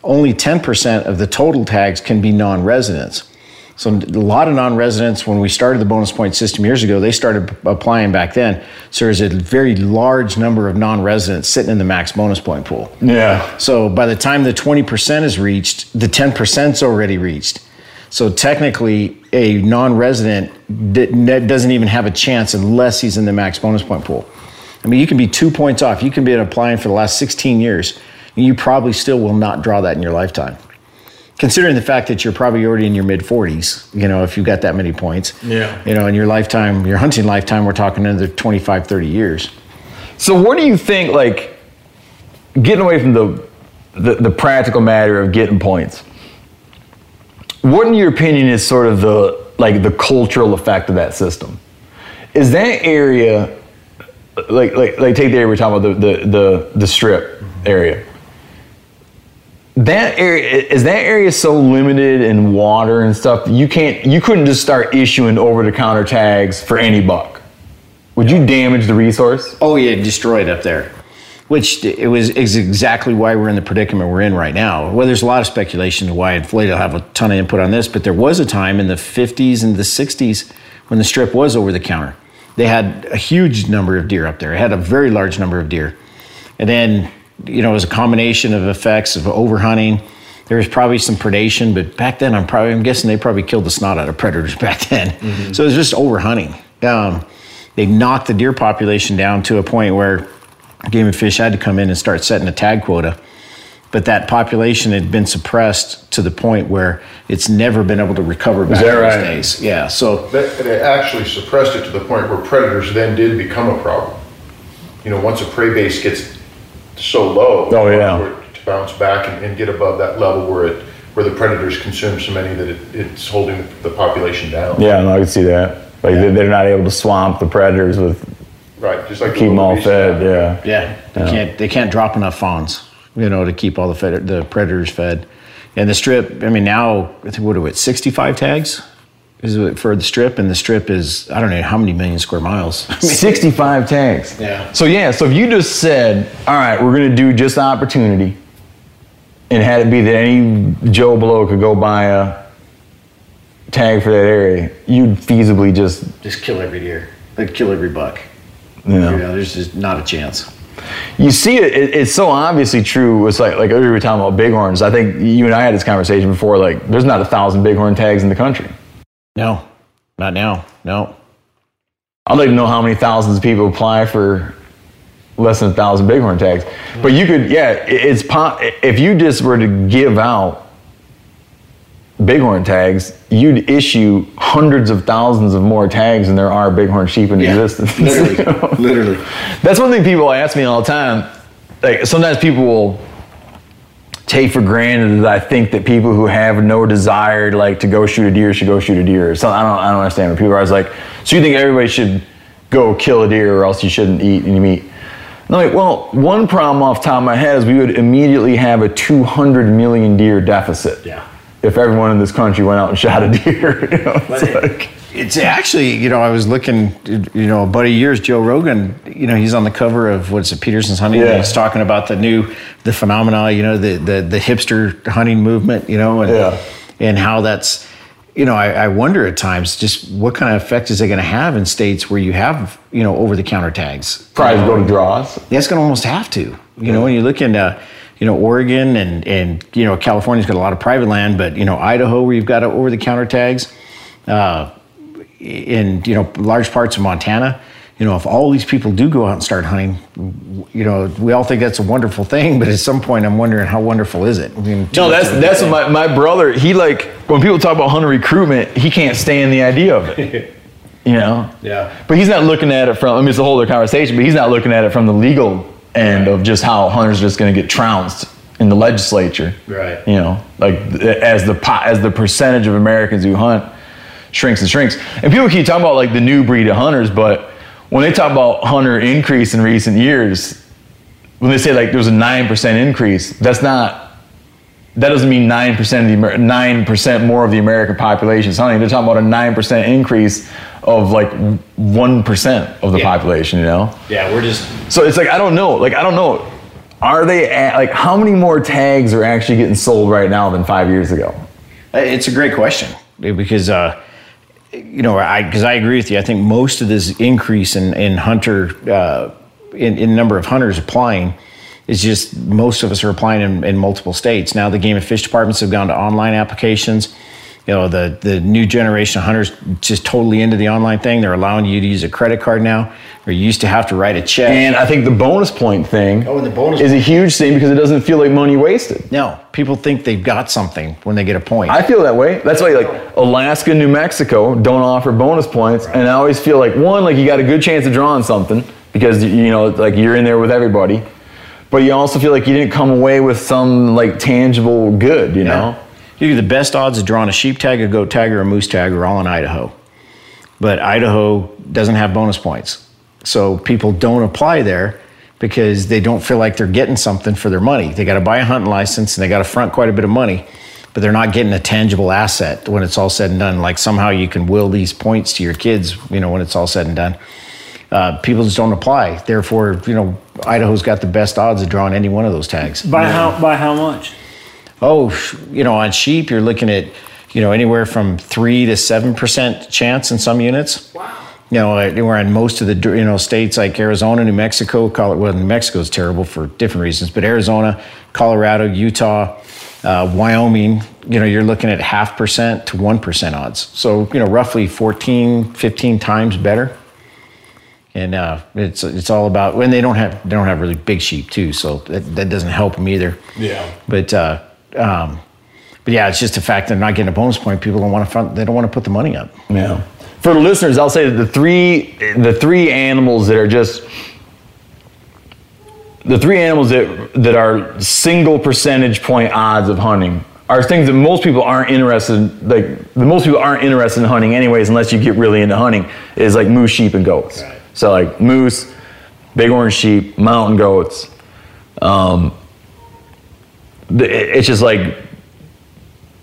Only 10% of the total tags can be non-residents. So a lot of non-residents, when we started the bonus point system years ago, they started applying back then. So there's a very large number of non-residents sitting in the max bonus point pool. Yeah. So by the time the 20% is reached, the 10% is already reached. So technically, a non-resident doesn't even have a chance unless he's in the max bonus point pool. I mean, you can be two points off. You can be an applying for the last 16 years, and you probably still will not draw that in your lifetime. Considering the fact that you're probably already in your mid 40s, you know, if you've got that many points. Yeah. You know, in your lifetime, your hunting lifetime, we're talking another 25, 30 years. So what do you think? Like getting away from the the, the practical matter of getting points. What, in your opinion, is sort of the like the cultural effect of that system? Is that area like like like take the area we're talking about the the the, the strip area? That area is that area so limited in water and stuff. You can't you couldn't just start issuing over the counter tags for any buck. Would you damage the resource? Oh yeah, destroyed up there. Which it was is exactly why we're in the predicament we're in right now. Well, there's a lot of speculation to why inflated will have a ton of input on this, but there was a time in the 50s and the 60s when the strip was over the counter. They had a huge number of deer up there. It had a very large number of deer, and then you know it was a combination of effects of overhunting. There was probably some predation, but back then I'm probably I'm guessing they probably killed the snot out of predators back then. So it was just overhunting. Um, they knocked the deer population down to a point where Game and Fish had to come in and start setting a tag quota. But that population had been suppressed to the point where it's never been able to recover back that those right? days. Yeah. So That, they actually suppressed it to the point where predators then did become a problem. You know, once a prey base gets so low. Oh, yeah. for it To bounce back and, and get above that level where it, where the predators consume so many that it, it's holding the population down. Yeah, no, I can see that. Like they- they're not able to swamp the predators with Right, just like. the keep them all fed. Yeah. yeah, they can't they can't drop enough fawns, you know, to keep all the fed, the predators fed. And the strip, I mean, now I think what are we at 65 tags is it for the strip, and the strip is I don't know how many million square miles. 65 tags. Yeah. So yeah, so if you just said, all right, we're gonna do just opportunity, and had it be that any Joe Blow could go buy a tag for that area, you'd feasibly just, just kill every deer, like kill every buck. You know. You know, there's just not a chance. You see it, it, it's so obviously true. It's like, like earlier we were talking about bighorns. I think you and I had this conversation before. Like, there's not a thousand bighorn tags in the country. No, not now. No. I'd like to know how many thousands of people apply for less than a thousand bighorn tags. But you could, yeah, it- it's po- if you just were to give out bighorn tags, you'd issue hundreds of thousands of more tags than there are bighorn sheep in existence. literally, literally. That's one thing people ask me all the time. Like sometimes people will take for granted that I think that people who have no desire to like to go shoot a deer should go shoot a deer. So. I don't I don't understand. When people are always like, so you think everybody should go kill a deer or else you shouldn't eat any meat? And I'm like, well, one problem off the top of my head is we would immediately have a 200 million deer deficit. Yeah. If everyone in this country went out and shot a deer, you know, it's like, It's actually, you know, I was looking, you know, a buddy of yours, Joe Rogan, you know, he's on the cover of what's it, Petersen's Hunting. Yeah. And he's talking about the new, the phenomena, you know, the, the, the hipster hunting movement, you know, and, Yeah. and how that's, you know, I, I wonder at times just what kind of effect is it going to have in states where you have, you know, over the counter tags? probably go to draws. Yeah, it's going to almost have to. You know, when you look into, uh, you know, Oregon and and you know California's got a lot of private land, but you know Idaho where you've got over the counter tags, uh, in you know large parts of Montana. You know, if all these people do go out and start hunting, you know, we all think that's a wonderful thing, but at some point, I'm wondering how wonderful is it? I mean, No, that's that's what my, my brother. He like when people talk about hunter recruitment, he can't stand the idea of it. You know. Yeah. But he's not looking at it from. I mean, it's a whole other conversation. But he's not looking at it from the legal end of just how hunters are just going to get trounced in the legislature. Right. You know, like as the as the percentage of Americans who hunt shrinks and shrinks. And people keep talking about like the new breed of hunters, but when they talk about hunter increase in recent years, when they say like there was a nine percent increase, that's not. That doesn't mean nine percent of the nine percent more of the American population is hunting. They're talking about a nine percent increase of like one percent of the Yeah. population. You know. yeah, we're just So it's like I don't know. Like I don't know. Are they at, like how many more tags are actually getting sold right now than five years ago? It's a great question because, uh, you know, I because I agree with you. I think most of this increase in in hunter uh, in, in number of hunters applying is just most of us are applying in, in multiple states. Now the game and fish departments have gone to online applications. You know, the the new generation of hunters just totally into the online thing. They're allowing you to use a credit card now, or you used to have to write a check. And I think the bonus point thing Oh, and the bonus is a huge thing because it doesn't feel like money wasted. no, people think they've got something when they get a point. I feel that way. That's why like Alaska, New Mexico don't offer bonus points, and I always feel like one, like you got a good chance of drawing something because you know like you're in there with everybody. but you also feel like you didn't come away with some like tangible good, you know? You get the best odds of drawing a sheep tag, a goat tag, or a moose tag are all in Idaho. But Idaho doesn't have bonus points. So people don't apply there because they don't feel like they're getting something for their money. They got to buy a hunting license and they got to front quite a bit of money, but they're not getting a tangible asset when it's all said and done. Like somehow you can will these points to your kids, you know, when it's all said and done. Uh, people just don't apply. Therefore, you know, Idaho's got the best odds of drawing any one of those tags. By how by how much? Oh, you know, on sheep, you're looking at, you know, anywhere from three to seven percent chance in some units. Wow. You know, we're in most of the you know states like Arizona, New Mexico. Colorado, well, New Mexico is terrible for different reasons, but Arizona, Colorado, Utah, uh, Wyoming. You know, you're looking at half percent to one percent odds. So you know, roughly 14, 15 times better. And uh, it's it's all about when they don't have they don't have really big sheep too, so that, that doesn't help them either. Yeah. But uh, um, but yeah, it's just the fact they're not getting a bonus point. People don't want to front, they don't want to put the money up. Yeah. For the listeners, I'll say that the three the three animals that are just the three animals that that are single percentage point odds of hunting are things that most people aren't interested in, like the most people aren't interested in hunting anyways unless you get really into hunting is like moose sheep and goats Right. so like moose bighorn sheep mountain goats um, it's just like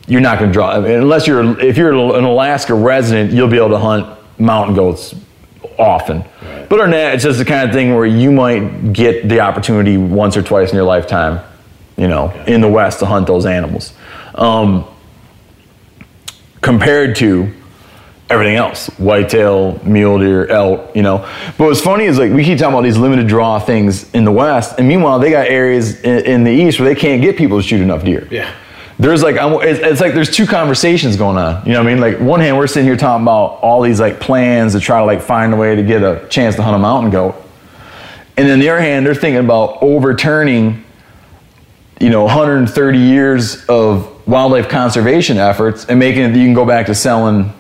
you're not going to draw I mean, unless you're if you're an Alaska resident you'll be able to hunt mountain goats often. But other than that it's just the kind of thing where you might get the opportunity once or twice in your lifetime you know in the west to hunt those animals. Um, compared to everything else. Whitetail mule deer elk you know. But what's funny is like we keep talking about these limited draw things in the west and meanwhile they got areas in, in the east where they can't get people to shoot enough deer. Yeah. there's like I'm, it's, it's like there's two conversations going on you know what i mean? Like one hand we're sitting here talking about all these like plans to try to like find a way to get a chance to hunt a mountain goat. And then the other hand they're thinking about overturning you know 130 years of wildlife conservation efforts and making it that you can go back to selling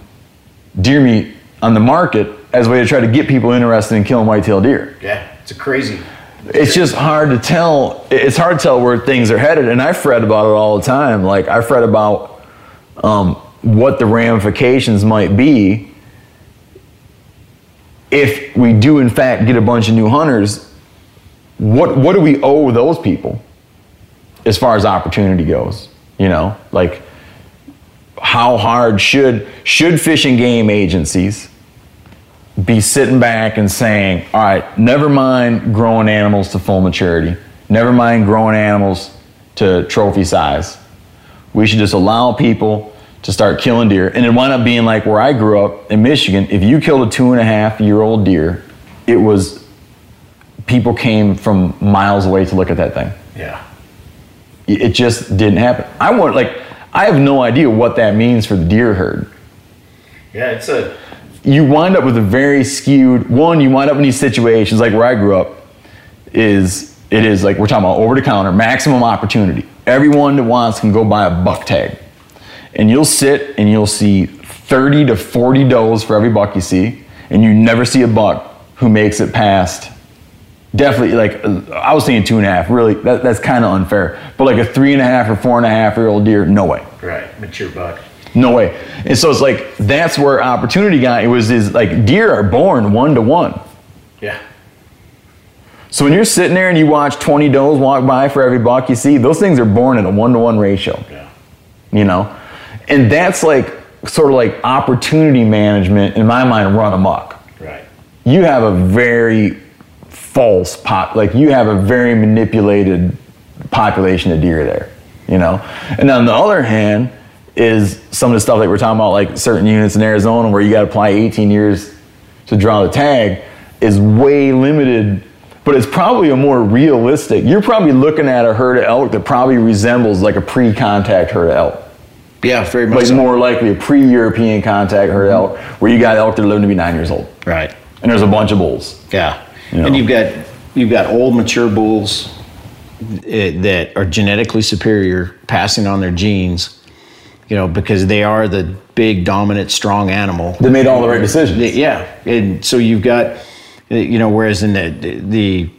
deer meat on the market as a way to try to get people interested in killing whitetail deer Yeah, it's a crazy. it's just hard to tell. It's hard to tell where things are headed, and I fret about it all the time. Like I fret about um, what the ramifications might be if we do, in fact, get a bunch of new hunters. What what do we owe those people as far as opportunity goes? You know, like how hard should should fish and game agencies be sitting back and saying, all right, never mind growing animals to full maturity, never mind growing animals to trophy size. We should just allow people to start killing deer. And it wound up being like where I grew up in Michigan, if you killed a two and a half year old deer, it was people came from miles away to look at that thing Yeah. it just didn't happen. I want like I have no idea what that means for the deer herd. Yeah, it's a. You wind up with a very skewed one. You wind up in these situations like where I grew up. Is it is like we're talking about over the counter maximum opportunity. Everyone that wants can go buy a buck tag, and you'll sit and you'll see 30 to 40 does for every buck you see, and you never see a buck who makes it past definitely like I was saying two and a half. Really, that, that's kind of unfair. But like a three and a half or four and a half year old deer, no way, Right, mature buck. no way. And so it's like that's where opportunity got. It was is like deer are born one to one. Yeah. So when you're sitting there and you watch 20 does walk by for every buck you see, those things are born in a one to one ratio. Yeah. You know, and that's like sort of like opportunity management in my mind run amok. Right. you have a very false pop like you have a very manipulated population of deer there you know and on the other hand is some of the stuff that we're talking about like certain units in arizona where you got to apply 18 years to draw the tag is way limited but it's probably a more realistic you're probably looking at a herd of elk that probably resembles like a pre-contact herd of elk Yeah, very much. like so. more likely a pre-european contact herd of elk where you got elk that are living to be nine years old Right. and there's a bunch of bulls Yeah. You And you've got you've got old mature bulls eh, that are genetically superior, passing on their genes. You know, because they are the big, dominant, strong animal. They made all the right decisions. Yeah, and so you've got, uh, you know, whereas in the the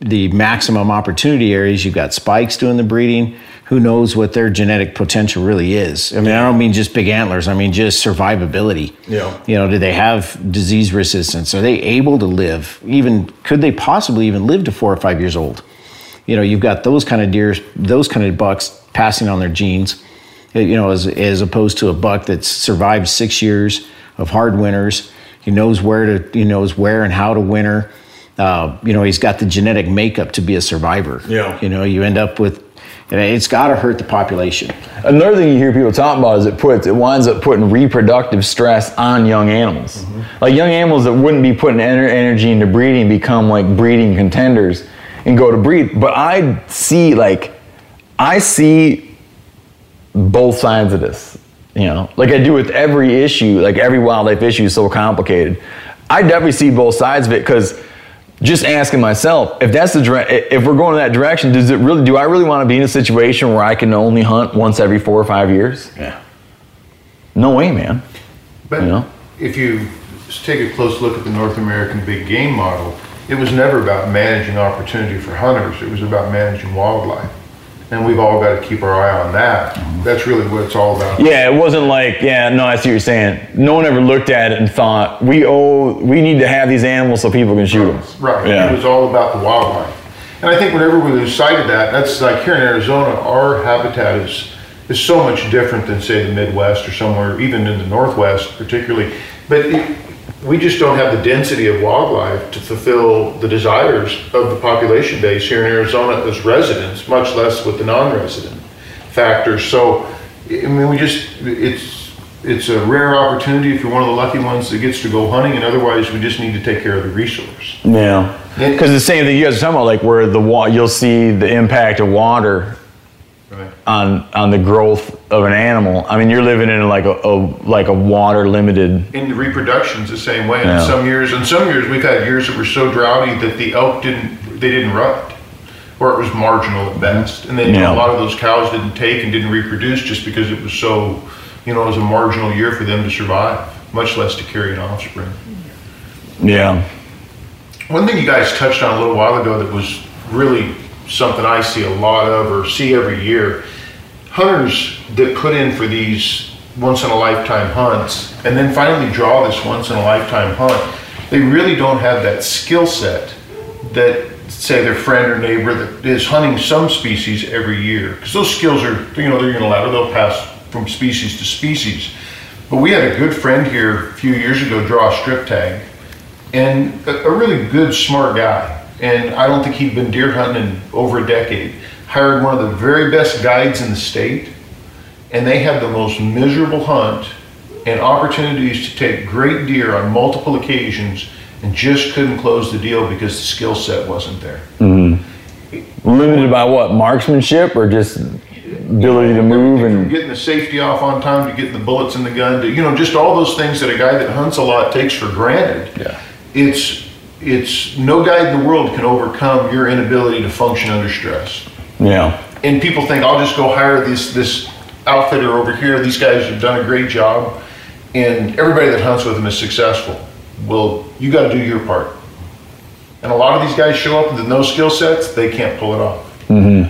the maximum opportunity areas, you've got spikes doing the breeding. Who knows what their genetic potential really is? I mean, I don't mean just big antlers. I mean just survivability. Yeah. You know, do they have disease resistance? Are they able to live? Even could they possibly even live to four or five years old? You know, you've got those kind of deers, those kind of bucks passing on their genes. You know, as as opposed to a buck that's survived six years of hard winters. He knows where to, he knows where and how to winter. Uh, you know, he's got the genetic makeup to be a survivor. Yeah. You know, you end up with, and it's got to hurt the population. Another thing you hear people talking about is it puts it winds up putting reproductive stress on young animals. Mm-hmm. Like young animals that wouldn't be putting energy into breeding become like breeding contenders and go to breed. But I see like I see both sides of this. You know, like I do with every issue, like every wildlife issue is so complicated. I definitely see both sides of it because just asking myself if that's the dire- if we're going in that direction, does it really? Do I really want to be in a situation where I can only hunt once every four or five years? Yeah. No way, man. But You know? if you take a close look at the North American big game model, it was never about managing opportunity for hunters. It was about managing wildlife. And we've all got to keep our eye on that. That's really what it's all about. Yeah, it wasn't like, yeah, no, I see what you're saying. No one ever looked at it and thought, we owe, we need to have these animals so people can shoot them. Right. Yeah. It was all about the wildlife. And I think whenever we lose sight of that, that's like here in Arizona, our habitat is is so much different than say the Midwest or somewhere, even in the Northwest particularly. But it, we just don't have the density of wildlife to fulfill the desires of the population base here in Arizona as residents, much less with the non-resident factors. So, I mean, we just it's it's a rare opportunity if you're one of the lucky ones that gets to go hunting, and otherwise we just need to take care of the resource. Yeah. Because the same thing you guys are talking about, like where the wa- you'll see the impact of water Right. on on the growth of an animal. I mean, you're living in like a, a like a water limited. In the reproduction's the same way. Yeah. In some years, in some years, we've had years that were so droughty that the elk didn't, they didn't rut, or it was marginal at best. And then Yeah. a lot of those cows didn't take and didn't reproduce just because it was so, you know, it was a marginal year for them to survive, much less to carry an offspring. Yeah. One thing you guys touched on a little while ago that was really something I see a lot of or see every year. Hunters that put in for these once in a lifetime hunts and then finally draw this once in a lifetime hunt, they really don't have that skill set that say their friend or neighbor that is hunting some species every year. Because those skills are, you know, they're unilateral, they'll pass from species to species. But we had a good friend here a few years ago draw a strip tag and a, a really good, smart guy. And I don't think he'd been deer hunting in over a decade. Hired one of the very best guides in the state, and they had the most miserable hunt and opportunities to take great deer on multiple occasions, and just couldn't close the deal because the skill set wasn't there. Mm-hmm. Limited by what? Marksmanship or just ability to move From and getting the safety off on time to getting the bullets in the gun to you know just all those things that a guy that hunts a lot takes for granted. Yeah. It's it's no guy in the world can overcome your inability to function under stress. yeah. And people think I'll just go hire this this outfitter over here. These guys have done a great job, and everybody that hunts with them is successful. Well, you got to do your part. And a lot of these guys show up with no skill sets; they can't pull it off. Mm-hmm.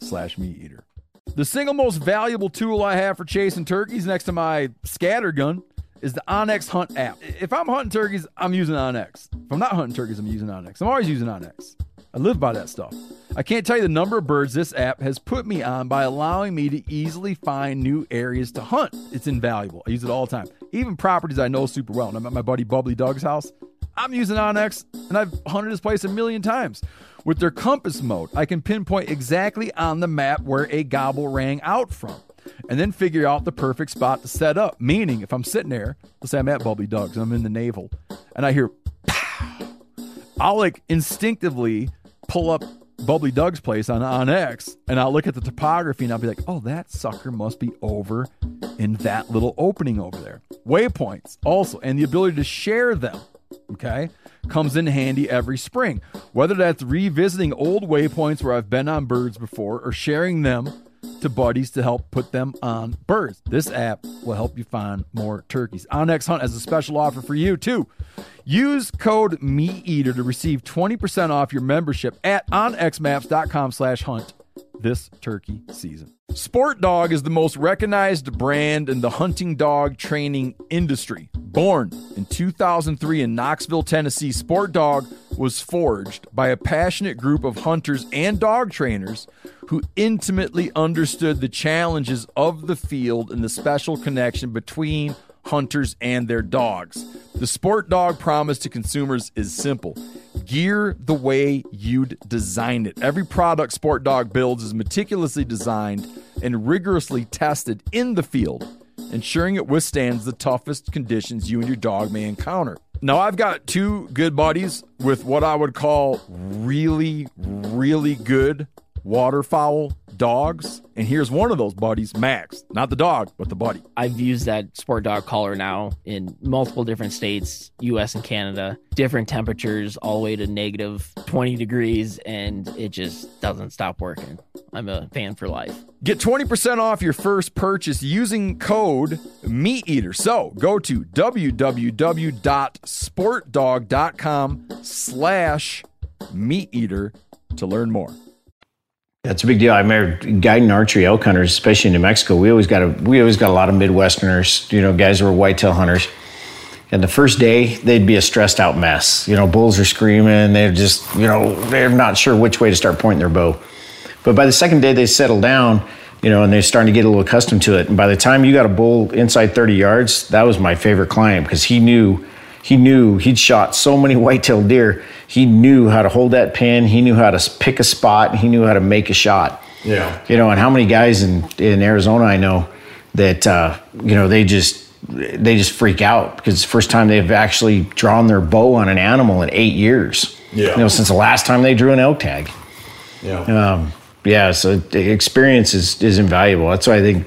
slash meateater. The single most valuable tool I have for chasing turkeys next to my scatter gun is the onX Hunt app. If I'm hunting turkeys, I'm using onX. If I'm not hunting turkeys, I'm using onX. I'm always using onX. I live by that stuff. I can't tell you the number of birds this app has put me on by allowing me to easily find new areas to hunt. It's invaluable. I use it all the time. Even properties I know super well. And I'm at my buddy Bubbly Doug's house. I'm using onX and I've hunted this place a million times. With their compass mode, I can pinpoint exactly on the map where a gobble rang out from and then figure out the perfect spot to set up. Meaning, if I'm sitting there, let's say I'm at Bubbly Doug's, I'm in the navel, and I hear, pow, I'll like instinctively pull up Bubbly Doug's place on onX, and I'll look at the topography and I'll be like, oh, that sucker must be over in that little opening over there. Waypoints also, and the ability to share them okay, comes in handy every spring. Whether that's revisiting old waypoints where I've been on birds before or sharing them to buddies to help put them on birds. This app will help you find more turkeys. onX Hunt has a special offer for you too. Use code MeatEater to receive 20% off your membership at onxmaps.com slash hunt this turkey season. Sport Dog is the most recognized brand in the hunting dog training industry. Born in 2003 in Knoxville, Tennessee, Sport Dog was forged by a passionate group of hunters and dog trainers who intimately understood the challenges of the field and the special connection between hunters and their dogs. The Sport Dog promise to consumers is simple gear the way you'd design it. Every product Sport Dog builds is meticulously designed and rigorously tested in the field, ensuring it withstands the toughest conditions you and your dog may encounter. Now, I've got two good buddies with what I would call really, really good waterfowl dogs. And here's one of those buddies, Max. Not the dog, but the buddy. I've used that sport dog collar now in multiple different states, US and Canada, different temperatures, all the way to negative 20 degrees, and it just doesn't stop working. I'm a fan for life. Get 20% off your first purchase using code Meat Eater. So go to www.sportdog.com slash meat eater to learn more. That's a big deal. I remember guiding archery elk hunters, especially in New Mexico. We always got a we always got a lot of Midwesterners, you know, guys who were whitetail hunters. And the first day, they'd be a stressed out mess. You know, bulls are screaming. They're just, you know, they're not sure which way to start pointing their bow. But by the second day, they settle down, you know, and they're starting to get a little accustomed to it. And by the time you got a bull inside 30 yards, that was my favorite client because he knew he knew he'd shot so many white-tailed deer. He knew how to hold that pin. He knew how to pick a spot. He knew how to make a shot. Yeah. You know, and how many guys in in Arizona I know that uh, you know they just they just freak out because it's the first time they've actually drawn their bow on an animal in eight years. Yeah. You know, since the last time they drew an elk tag. Yeah. Um, yeah, so the experience is, is invaluable. That's why I think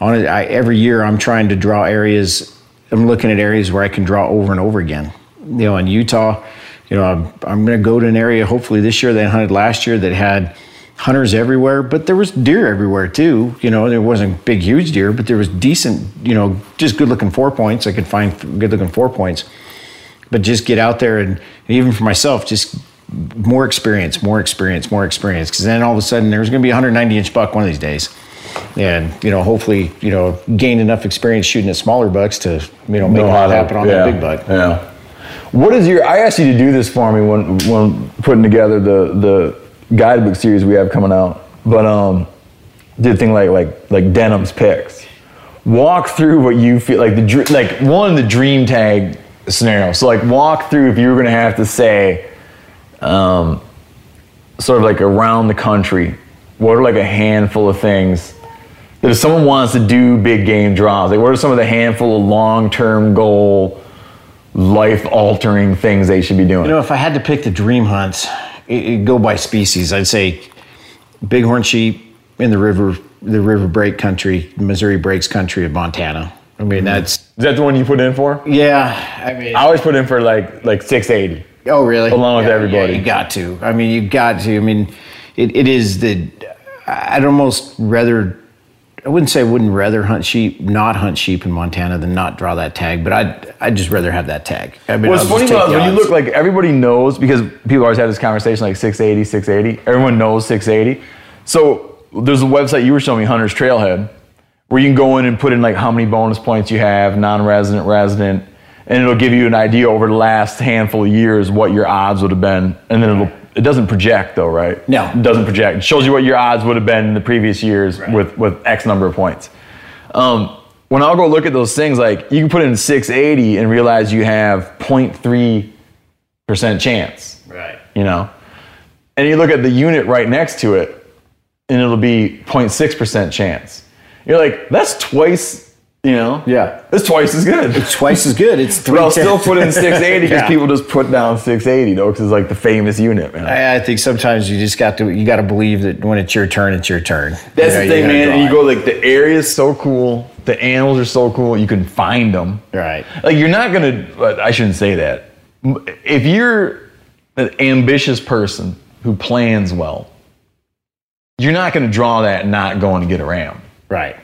on it, I, every year I'm trying to draw areas. I'm looking at areas where I can draw over and over again. You know, in Utah, you know, I'm, I'm going to go to an area hopefully this year that I hunted last year that had hunters everywhere, but there was deer everywhere too. You know, there wasn't big, huge deer, but there was decent, you know, just good looking four points. I could find good looking four points, but just get out there and, and even for myself, just more experience, more experience, more experience. Because then all of a sudden there's going to be a 190 inch buck one of these days, and you know hopefully you know gain enough experience shooting at smaller bucks to you know make it happen on yeah, that big buck. Yeah. What is your? I asked you to do this for me when when putting together the the guidebook series we have coming out, but um, did a thing like like like Denham's picks. Walk through what you feel like the like one the dream tag scenario. So like walk through if you were gonna have to say, um, sort of like around the country, what are like a handful of things if someone wants to do big game draws, like what are some of the handful of long term goal, life altering things they should be doing? You know, if I had to pick the dream hunts, it, go by species. I'd say bighorn sheep in the river, the river break country, Missouri breaks country of Montana. I mean, mm-hmm. that's Is that the one you put in for? yeah. I mean, I always put in for like like 680. Oh, really? Along with everybody. yeah, you got to. I mean, you got to. I mean, it, it is the. I'd almost rather. I wouldn't say I wouldn't rather hunt sheep, not hunt sheep in Montana than not draw that tag, but I'd I'd just rather have that tag. I mean, What's I'll funny about when you look like everybody knows because people always have this conversation like 680, 680. Everyone knows 680. So there's a website you were showing me, Hunter's Trailhead, where you can go in and put in like how many bonus points you have, non-resident, resident, and it'll give you an idea over the last handful of years what your odds would have been, and then it'll it doesn't project though, right? No. it doesn't project. It shows you what your odds would have been in the previous years with with X number of points. Um, when I'll go look at those things, like you can put in 680 and realize you have 0.3 percent chance Right. you know and you look at the unit right next to it and it'll be 0.6% chance you're like that's twice you know Yeah. It's twice as good It's Twice as good. It's three. but i'll still put in 680 because Yeah. people just put down 680 though because it's like the famous unit man I, I think sometimes you just got to you got to believe that when it's your turn, it's your turn. that's You know, the thing man and you go like the area's so cool the animals are so cool you can find them right. like you're not gonna i shouldn't say that if you're an ambitious person who plans well you're not gonna draw that not going to get a ram Right.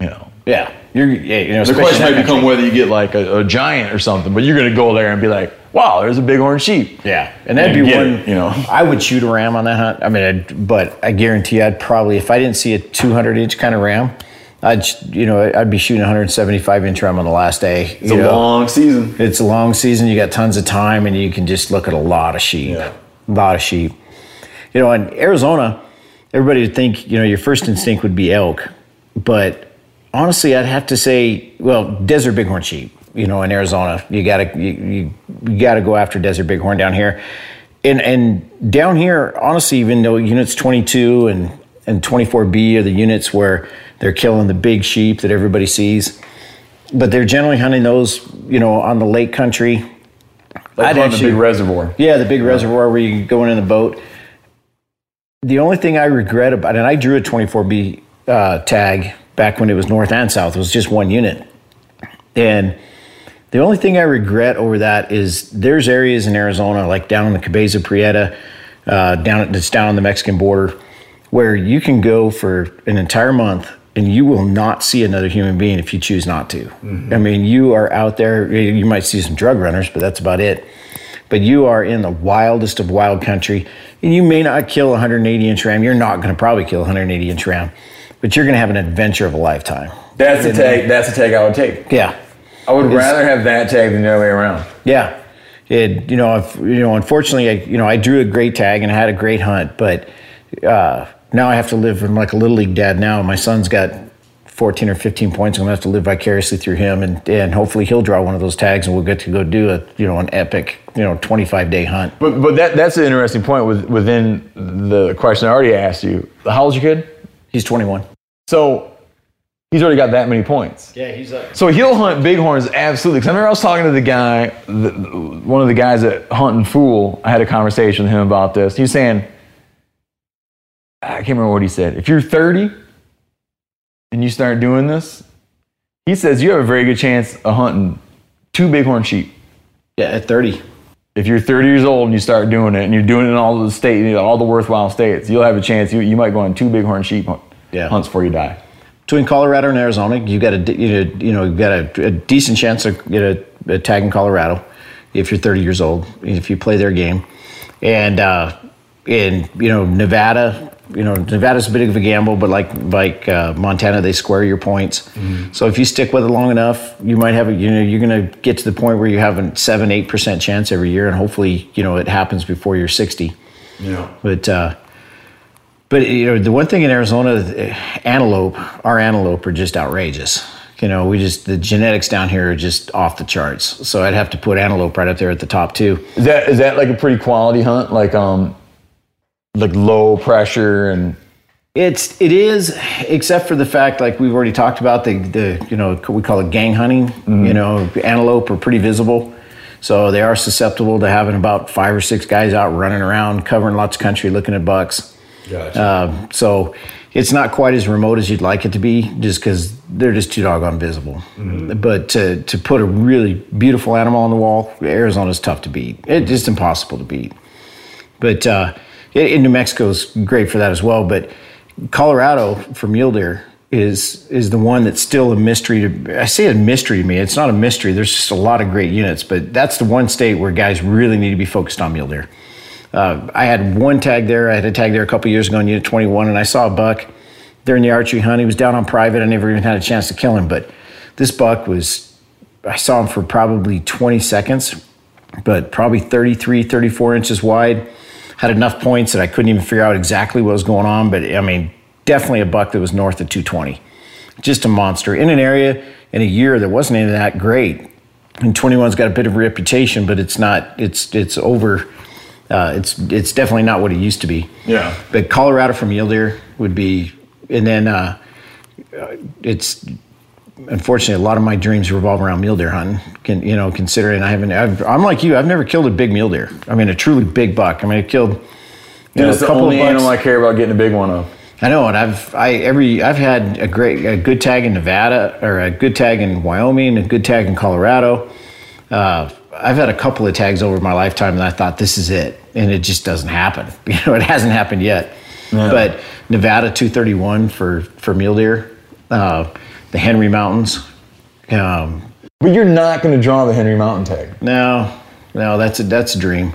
you know Yeah. You're. Yeah, you know. the question might become whether you get like a, a giant or something but you're gonna go there and be like wow there's a bighorn sheep Yeah, and that'd You be one. it, you know. I would shoot a ram on that hunt. I mean, I'd, but I guarantee I'd probably, if I didn't see a 200 inch kind of ram, I'd, you know, I'd be shooting a 175 inch ram on the last day. it's a long season It's a long season. You got tons of time, and you can just look at a lot of sheep. Yeah. A lot of sheep. You know, in Arizona, everybody would think you know your first instinct would be elk, but honestly, I'd have to say, well, desert bighorn sheep. You know, in Arizona, you gotta you, you, you gotta go after desert bighorn down here, and and down here, honestly, even though units 22 and and 24B are the units where they're killing the big sheep that everybody sees but they're generally hunting those, you know, on the lake country. like I'd on the big reservoir Yeah, the big reservoir where you go in in the boat. The only thing I regret about, and I drew a 24B uh, tag back when it was north and south, it was just one unit. And the only thing I regret over that is there's areas in Arizona, like down in the Cabeza Prieta, uh, down that's down on the Mexican border, where you can go for an entire month and you will not see another human being if you choose not to. I mean, you are out there. You might see some drug runners, but that's about it. But you are in the wildest of wild country, and you may not kill a 180 inch ram. You're not going to probably kill a 180 inch ram, but you're going to have an adventure of a lifetime. that's the tag that's the tag i would take Yeah. i would rather have that tag than the other way around Yeah, it you know if, you know unfortunately I you know I drew a great tag and I had a great hunt, but uh, now I have to live. I'm like a little league dad now. My son's got 14 or 15 points. I'm gonna have to live vicariously through him, and and hopefully he'll draw one of those tags, and we'll get to go do a you know an epic you know 25 day hunt. But but that that's an interesting point with, within the question I already asked you. How old's your kid? He's 21. So he's already got that many points. Yeah, he's up. So he'll hunt bighorns absolutely. Because I remember I was talking to the guy, the, one of the guys at Huntin' Fool. I had a conversation with him about this. He was saying, I can't remember what he said. If you're 30 and you start doing this, he says you have a very good chance of hunting two bighorn sheep. Yeah, at 30. If you're 30 years old and you start doing it and you're doing it in all the state, you know, all the worthwhile states, you'll have a chance. You, you might go on two bighorn sheep hunt, Yeah. hunts before you die. Between Colorado and Arizona, you got a you know you know you got a, a decent chance to get a, a tag in Colorado if you're 30 years old if you play their game, and uh, in you know Nevada, you know Nevada's a bit of a gamble, but like like uh, Montana, they square your points. So if you stick with it long enough, you might have a you know you're going to get to the point where you have a seven eight percent chance every year, and hopefully you know it happens before you're 60. Yeah. But uh, but you know the one thing in Arizona, eh, antelope, our antelope are just outrageous. You know, we just the genetics down here are just off the charts. So I'd have to put antelope right up there at the top too. Is that is that like a pretty quality hunt? Like um, like low pressure and It's it is, except for the fact like we've already talked about the the you know we call it gang hunting. You know, antelope are pretty visible, so they are susceptible to having about five or six guys out running around, covering lots of country, looking at bucks. Um, so it's not quite as remote as you'd like it to be, just because they're just too doggone visible. But to to put a really beautiful animal on the wall, Arizona's tough to beat. It's just impossible to beat. But uh, in New Mexico is great for that as well. But Colorado for mule deer is is the one that's still a mystery to. I say a mystery to me. It's not a mystery. There's just a lot of great units, but that's the one state where guys really need to be focused on mule deer. Uh, I had one tag there. I had a tag there a couple years ago in Unit 21, and I saw a buck during the archery hunt. He was down on private. I never even had a chance to kill him, but this buck was, I saw him for probably 20 seconds, but probably 33, 34 inches wide. Had enough points that I couldn't even figure out exactly what was going on, but I mean, definitely a buck that was north of 220. Just a monster in an area in a year that wasn't even that great. And 21's got a bit of a reputation, but it's not. It's it's over. Uh, it's it's definitely not what it used to be. Yeah. But Colorado from mule deer would be, and then uh, uh, it's unfortunately a lot of my dreams revolve around mule deer hunting. Can you know, considering I haven't, I've, I'm like you, I've never killed a big mule deer. I mean, a truly big buck. I mean, I killed. You know, It's a the couple only of bucks. animal I care about getting a big one of. I know, and I've I every I've had a great a good tag in Nevada or a good tag in Wyoming, a good tag in Colorado. Uh, I've had a couple of tags over my lifetime, and I thought this is it, and it just doesn't happen. You know, it hasn't happened yet. But Nevada 231 for for mule deer, uh, the Henry Mountains. Um, But you're not going to draw the Henry Mountain tag. no, no, that's a that's a dream.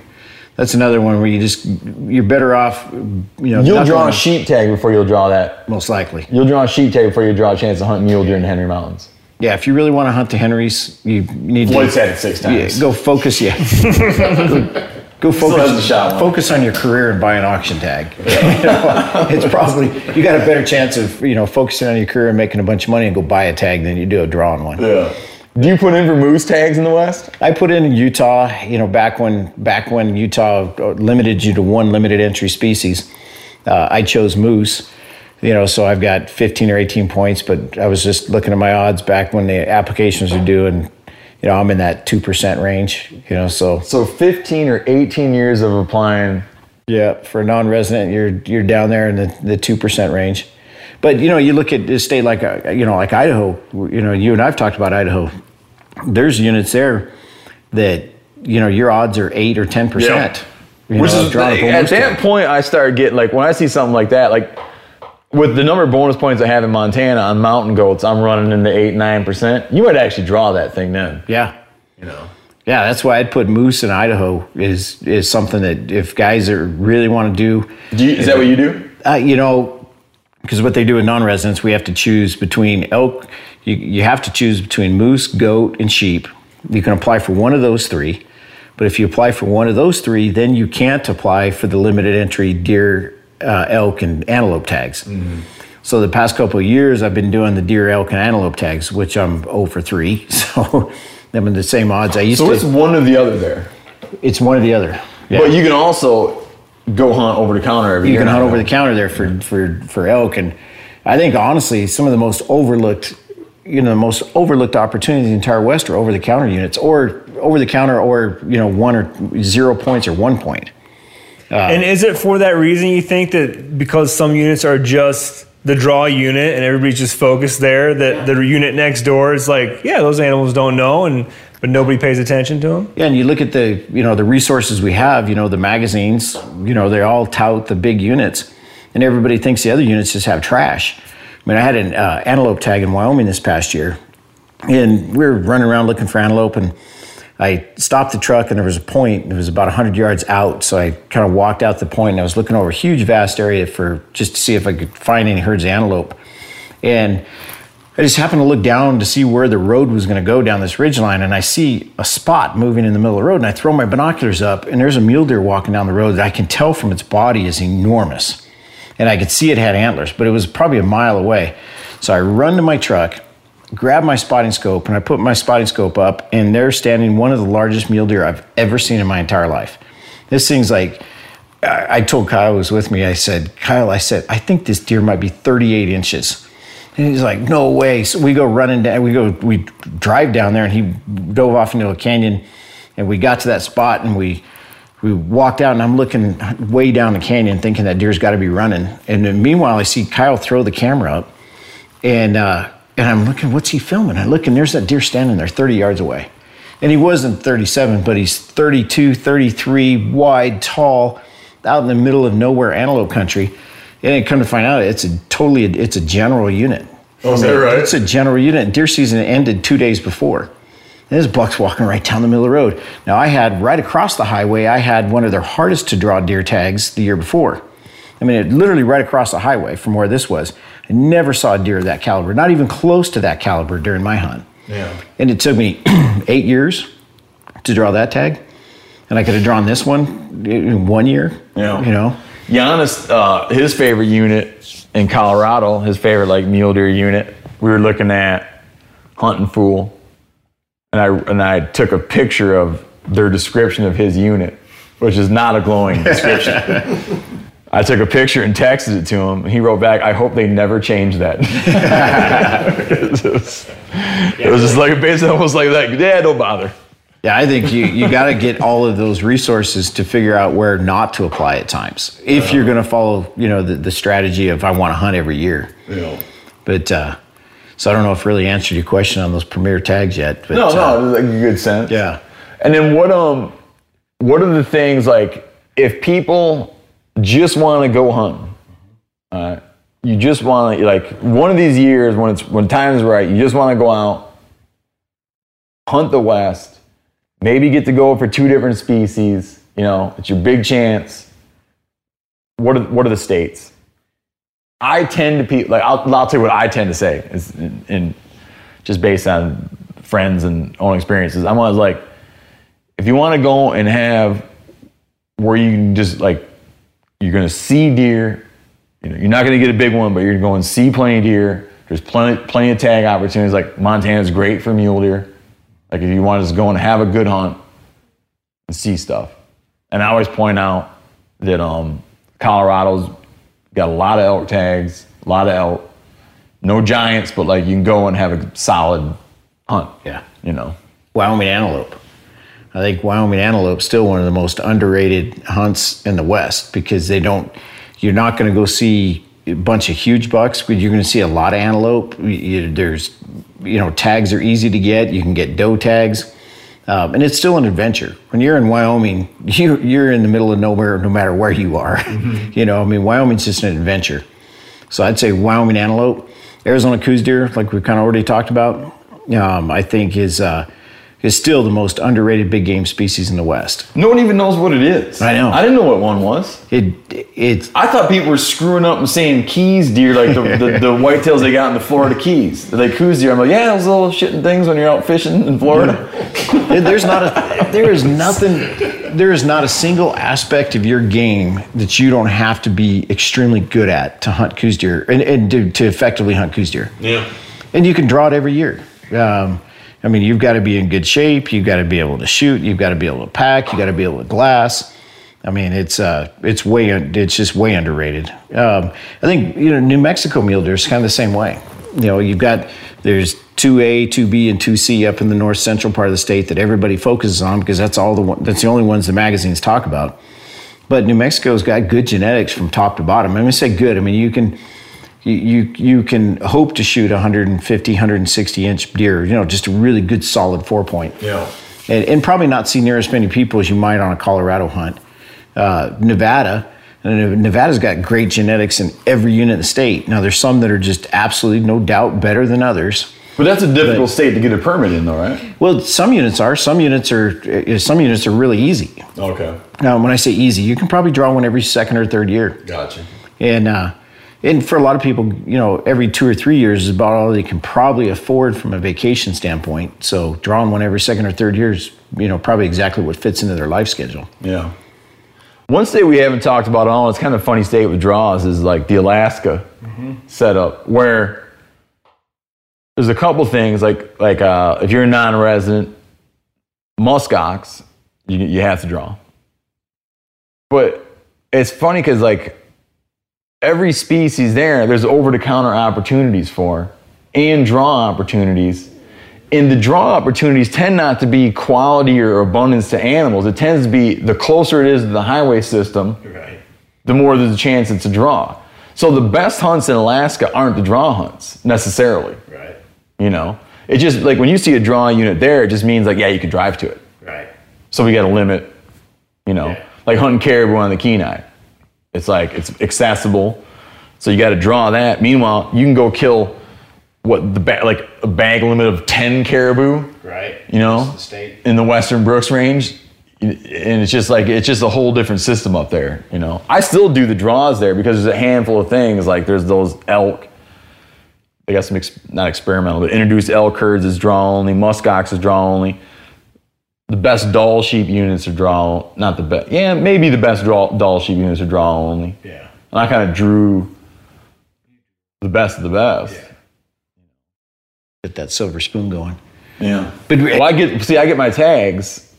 That's another one where you just you're better off. You know, You'll draw a sheep tag before you'll draw that. most likely. You'll draw a sheep tag before you draw a chance to hunt mule deer in the Henry Mountains. Yeah, if you really want to hunt the Henrys, you need Floyd to said it six yeah, times. go focus. Yeah, go, focus. hasn't shot one. Focus on your career and buy an auction tag. You know, it's probably you got a better chance of you know focusing on your career and making a bunch of money and go buy a tag than you do a drawing one. Yeah. Do you put in for moose tags in the West? I put in in Utah, you know, back when back when Utah limited you to one limited entry species. Uh, I chose moose, you know, so I've got 15 or 18 points. But I was just looking at my odds back when the applications were due, and you know, I'm in that two percent range. You know, so So 15 or 18 years of applying. yeah, for a non-resident, you're you're down there in the the two percent range. But you know, you look at a state like uh, you know, like Idaho. You know, you and I've talked about Idaho. There's units there that you know your odds are eight or ten percent. Which is at that point, I started getting like when I see something like that, like with the number of bonus points I have in Montana on mountain goats, I'm running into eight nine percent. You might actually draw that thing then. Yeah, You know. yeah. That's why I'd put moose in Idaho is is something that if guys are really want to do, Do you, is that what you do? uh, you know, because what they do with non-residents, we have to choose between elk. You, you have to choose between moose, goat, and sheep. You can apply for one of those three, but if you apply for one of those three, then you can't apply for the limited entry deer, uh, elk, and antelope tags. So the past couple of years, I've been doing the deer, elk, and antelope tags, which I'm 0 for three. So I'm in the same odds. I used So to. So it's one or the other there. It's one or the other. Yeah. But you can also go hunt over the counter every you can hunt over the counter there for, for, for elk. And I think honestly, some of the most overlooked, you know, the most overlooked opportunities in the entire West are over the counter units or over the counter or, you know, one or zero points or one point. And is it for that reason you think that because some units are just the draw unit and everybody's just focused there, that the unit next door is like, yeah, those animals don't know, and but nobody pays attention to them? Yeah, and you look at the, you know, the resources we have, you know, the magazines, you know, they all tout the big units and everybody thinks the other units just have trash. I mean, I had an uh, antelope tag in Wyoming this past year and we were running around looking for antelope and I stopped the truck and there was a point. It was about 100 yards out. So I kind of walked out the point and I was looking over a huge, vast area for just to see if I could find any herds of antelope. And I just happened to look down to see where the road was going to go down this ridge line, and I see a spot moving in the middle of the road. And I throw my binoculars up, and there's a mule deer walking down the road that I can tell from its body is enormous. And I could see it had antlers, but it was probably a mile away. So I run to my truck, grab my spotting scope, and I put my spotting scope up, and there standing one of the largest mule deer I've ever seen in my entire life. This thing's like, I told Kyle who was with me, I said, Kyle, I said, I think this deer might be 38 inches. And he's like, no way. So we go running down, we go, we drive down there and he dove off into a canyon and we got to that spot and we, we walked out and I'm looking way down the canyon thinking that deer's got to be running. And meanwhile, I see Kyle throw the camera up and, uh, and I'm looking, what's he filming? I look and there's that deer standing there 30 yards away. And he wasn't 37, but he's 32, 33, wide, tall, out in the middle of nowhere antelope country. And come to find out, it's a totally, it's a general unit. Oh, is that right? It's a general unit. Deer season ended two days before. And this buck's walking right down the middle of the road. Now I had right across the highway, I had one of their hardest to draw deer tags the year before. I mean, it literally right across the highway from where this was. I never saw a deer of that caliber, not even close to that caliber during my hunt. Yeah. And it took me eight years to draw that tag. And I could have drawn this one in one year. Yeah. You know? Janis, uh, his favorite unit in Colorado, his favorite like mule deer unit. We were looking at Huntin' Fool, and I and I took a picture of their description of his unit, which is not a glowing description. I took a picture and texted it to him, and he wrote back, "I hope they never change that." it, was, it was just like basically almost like that. Yeah, don't bother. Yeah, I think you, you got to get all of those resources to figure out where not to apply at times. If you're going to follow, you know, the, the strategy of I want to hunt every year. Yeah. But uh, so I don't know if really answered your question on those premier tags yet. But, No, uh, no, it was like a good sense. Yeah. And then what um what are the things like if people just want to go hunting, uh, you just want to like one of these years when it's when time is right, you just want to go out, hunt the west, maybe get to go for two different species. You know, it's your big chance. What are what are the states? I tend to pe like I'll, I'll tell you what I tend to say is in, in just based on friends and own experiences. I'm always like, if you want to go and have where you can just like you're gonna see deer, you know, you're not gonna get a big one, but you're going to see plenty of deer. There's plenty plenty of tag opportunities. Like Montana's great for mule deer. Like if you want to just go and have a good hunt and see stuff. And I always point out that um, Colorado's got a lot of elk tags, a lot of elk. No giants, but like you can go and have a solid hunt. Yeah. You know. Wyoming antelope. I think Wyoming antelope's still one of the most underrated hunts in the West because they don't. You're not going to go see a bunch of huge bucks, but you're going to see a lot of antelope. You- there's, you know, tags are easy to get. You can get doe tags, um, and it's still an adventure. When you're in Wyoming, you, you're in the middle of nowhere, no matter where you are. You know, I mean, Wyoming's just an adventure. So I'd say Wyoming antelope, Arizona Coues deer, like we kind of already talked about. Um, I think is uh, is still the most underrated big game species in the West. No one even knows what it is. I know. I didn't know what one was. It it's I thought people were screwing up and saying keys deer, like the, the, the whitetails they got in the Florida Keys. Like Coues deer. I'm like, yeah, those little shitting things when you're out fishing in Florida. there's not a there is nothing there is not a single aspect of your game that you don't have to be extremely good at to hunt Coues deer and, and to, to effectively hunt Coues deer. Yeah. and you can draw it every year. Um, I mean, you've got to be in good shape. You've got to be able to shoot. You've got to be able to pack. You got to be able to glass. I mean, it's uh, it's way it's just way underrated. Um, I think you know New Mexico mule deer is kind of the same way. You know, you've got there's two A, two B, and two C up in the north central part of the state that everybody focuses on because that's all the one, that's the only ones the magazines talk about. But New Mexico's got good genetics from top to bottom. I'm gonna say good. I mean, you can you, you you can hope to shoot 150 160 inch deer you know just a really good solid four point Yeah. and, and probably not see near as many people as you might on a colorado hunt uh, nevada and nevada's got great genetics in every unit in the state now there's some that are just absolutely no doubt better than others But that's a difficult state to get a permit in, though, right? well some units are some units are uh, some units are really easy Okay. now when i say easy you can probably draw one every second or third year Gotcha. And uh, and for a lot of people, you know, every two or three years is about all they can probably afford from a vacation standpoint. So drawing one every second or third year is, you know, probably exactly what fits into their life schedule. Yeah. One state we haven't talked about at all, it's kind of a funny state with draws, is like the Alaska setup, where there's a couple things like like uh, if you're a non-resident, muskox, you you have to draw. But it's funny because like every species there, there's over-the-counter opportunities for and draw opportunities. And the draw opportunities tend not to be quality or abundance to animals. It tends to be the closer it is to the highway system, Right. the more there's a chance it's a draw. So the best hunts in Alaska aren't the draw hunts necessarily. Right. You know, it just like when you see a draw unit there, it just means like yeah, you could drive to it. Right. So we got to limit. You know, Yeah. like hunting caribou on the Kenai. It's like it's accessible, so you got to draw that. Meanwhile, you can go kill what the ba- like a bag limit of ten caribou. Right. You know, the in the Western Brooks Range, and it's just like it's just a whole different system up there. You know, I still do the draws there because there's a handful of things like there's those elk. They got some ex- not experimental, but introduced elk herds is draw only. Muskox is draw only. The best Dall sheep units are draw, not the best. Yeah, maybe the best draw, Dall sheep units are draw only. Yeah. And I kind of drew the best of the best. Get that silver spoon going. Yeah. But Well, I get see, I get my tags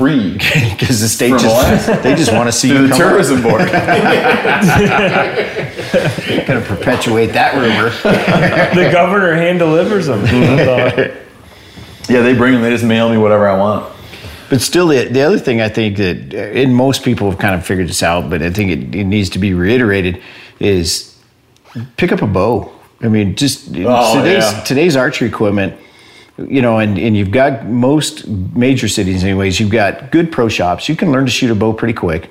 free because the state From just they just want to see you the come up. tourism board. Gonna perpetuate that rumor. the governor hand delivers them. Yeah, they bring them. They just mail me whatever I want. But still, the, the other thing I think that, and most people have kind of figured this out, but I think it, it needs to be reiterated, is pick up a bow. I mean, just Oh, today's yeah. today's archery equipment, you know, and, and you've got most major cities, anyways. You've got good pro shops. You can learn to shoot a bow pretty quick.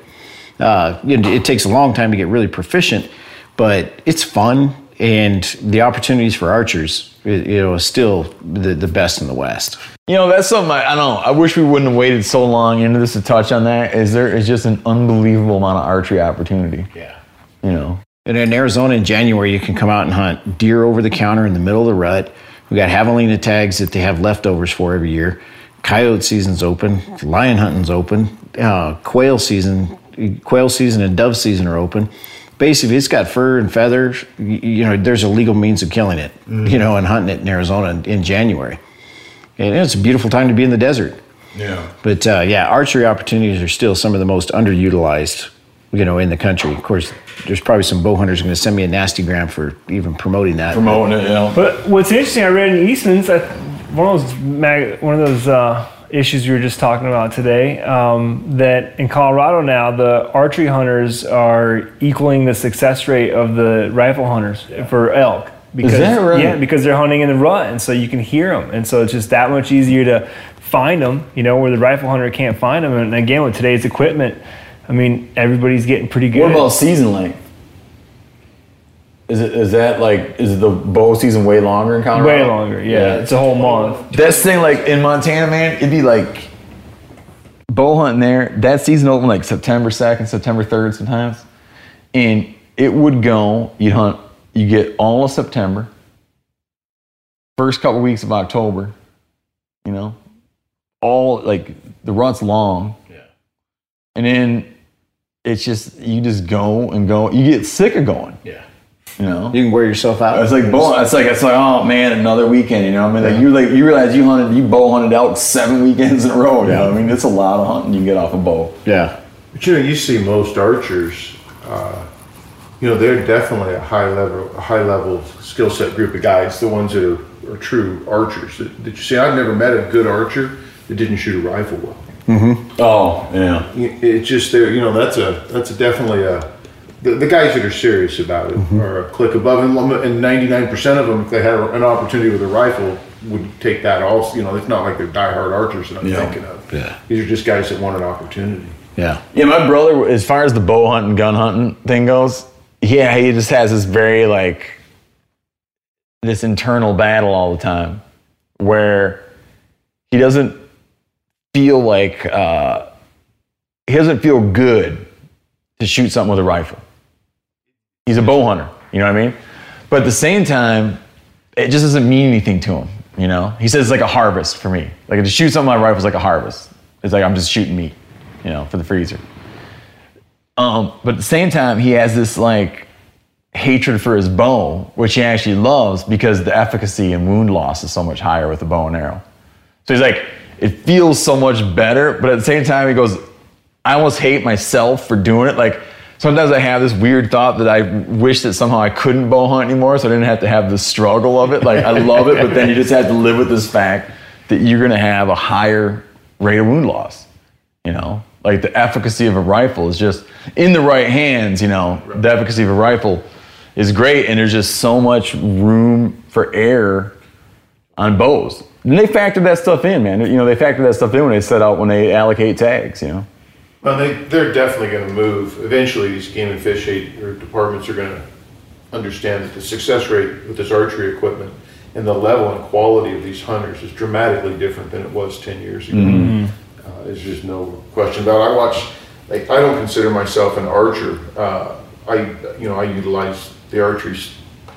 Uh, you know, it takes a long time to get really proficient, but it's fun, and the opportunities for archers, you know, is still the, the best in the West. You know, that's something I, I don't know. I wish we wouldn't have waited so long into this to touch on that. Is there is just an unbelievable amount of archery opportunity. Yeah. You know. And in Arizona in January, you can come out and hunt deer over the counter in the middle of the rut. We got javelina tags that they have leftovers for every year. Coyote season's open. Lion hunting's open. Uh, quail season, quail season and dove season are open. Basically, it's got fur and feathers. y- You know, there's a legal means of killing it. You know, and hunting it in Arizona in, in January. And it's a beautiful time to be in the desert. Yeah. But uh, yeah, archery opportunities are still some of the most underutilized, you know, in the country. Of course, there's probably some bow hunters going to send me a nasty gram for even promoting that. Promoting it, you know. But what's interesting, I read in Eastman's that one of those mag, one of those uh, issues we were just talking about today. Um, that in Colorado now, the archery hunters are equaling the success rate of the rifle hunters for elk. Because, that right? Yeah, because they're hunting in the rut, and so you can hear them, and so it's just that much easier to find them. You know, where the rifle hunter can't find them. And again, with today's equipment, I mean, everybody's getting pretty good. What about season length? Is it is that like is the bow season way longer in Colorado? Way longer, yeah. It's a whole month. That's the thing, like in Montana, man, it'd be like bow hunting there. That season open like September second, September third, sometimes, and it would go. You'd hunt. You get all of September, first couple weeks of October. You know, all like the rut's long. Yeah. And then it's just you just go and go. You get sick of going. Yeah. You know. You can wear yourself out. It's like bow. It's like it's like oh man, another weekend. You know, what I mean, like you like you realize you hunted, you bow hunted out seven weekends in a row. You know, what I mean, it's a lot of hunting you get off a bow. yeah. But you know, you see most archers, uh, you know, they're definitely a high level, a high level skill set group of guys. The ones that are, are true archers. That, that you see, I've never met a good archer that didn't shoot a rifle well. Mm-hmm. Oh yeah, It's just there, you know, that's a that's a definitely a the, the guys that are serious about it are a click above, and and ninety nine percent of them, if they had an opportunity with a rifle, would take that also. You know, it's not like they're diehard archers that I'm Yeah. thinking of. Yeah. These are just guys that want an opportunity. Yeah. yeah. My brother, as far as the bow hunting, gun hunting thing goes, yeah, he just has this very like this internal battle all the time, where he doesn't feel like uh, he doesn't feel good to shoot something with a rifle. He's a bow hunter, you know what I mean? But at the same time, it just doesn't mean anything to him, you know? He says it's like a harvest for me. Like to shoot something my rifle is like a harvest. It's like I'm just shooting meat, you know, for the freezer. Um, but at the same time, he has this like hatred for his bow, which he actually loves because the efficacy and wound loss is so much higher with the bow and arrow. So he's like, it feels so much better, but at the same time, he goes, I almost hate myself for doing it. Like sometimes I have this weird thought that I wish that somehow I couldn't bow hunt anymore, so I didn't have to have the struggle of it. Like I love it, but then you just have to live with this fact that you're gonna have a higher rate of wound loss. You know, like the efficacy of a rifle is just in the right hands. You know, the efficacy of a rifle is great, and there's just so much room for error on bows. And they factor that stuff in, man. You know, they factor that stuff in when they set out when they allocate tags. You know. Well, they, they're definitely going to move. Eventually, these game and fish aid or departments are going to understand that the success rate with this archery equipment and the level and quality of these hunters is dramatically different than it was 10 years ago. Uh, there's just no question about it. I watch, like, I don't consider myself an archer. Uh, I, you know, I utilize the archery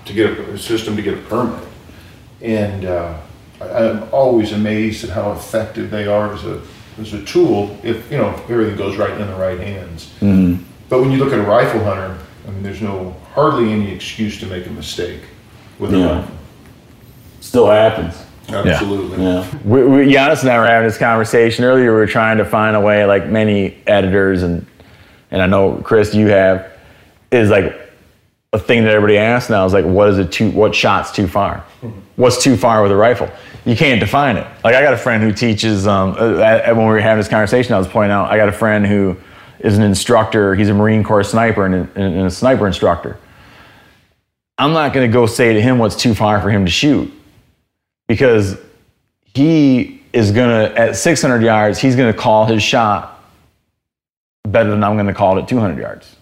to get a, system to get a permit. And uh, I'm always amazed at how effective they are as a, as a tool if, you know, everything goes right in the right hands. Mm-hmm. But when you look at a rifle hunter, I mean, there's no, hardly any excuse to make a mistake with a rifle. Still happens. Absolutely. Yeah. We, we, Janis and I were having this conversation earlier. We were trying to find a way, like many editors, and and I know Chris, you have, is like a thing that everybody asks now is like, what is it too? What shot's too far? What's too far with a rifle? You can't define it. Like I got a friend who teaches. Um, uh, when we were having this conversation, I was pointing out I got a friend who is an instructor. He's a Marine Corps sniper and a, and a sniper instructor. I'm not going to go say to him what's too far for him to shoot because he is gonna at 600 yards he's gonna call his shot better than i'm gonna call it at 200 yards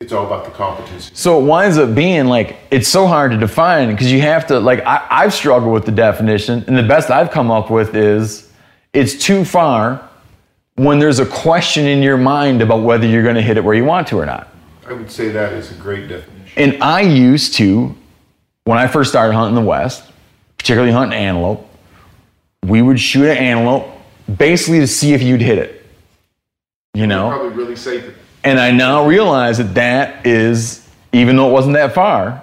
It's all about the competency. so it winds up being like it's so hard to define because you have to like I, i've struggled with the definition and the best i've come up with is it's too far when there's a question in your mind about whether you're going to hit it where you want to or not I would say that is a great definition. and I used to, when I first started hunting the West, particularly hunting antelope, we would shoot an antelope basically to see if you'd hit it. You know? Probably really safe. And I now realize that that is, even though it wasn't that far,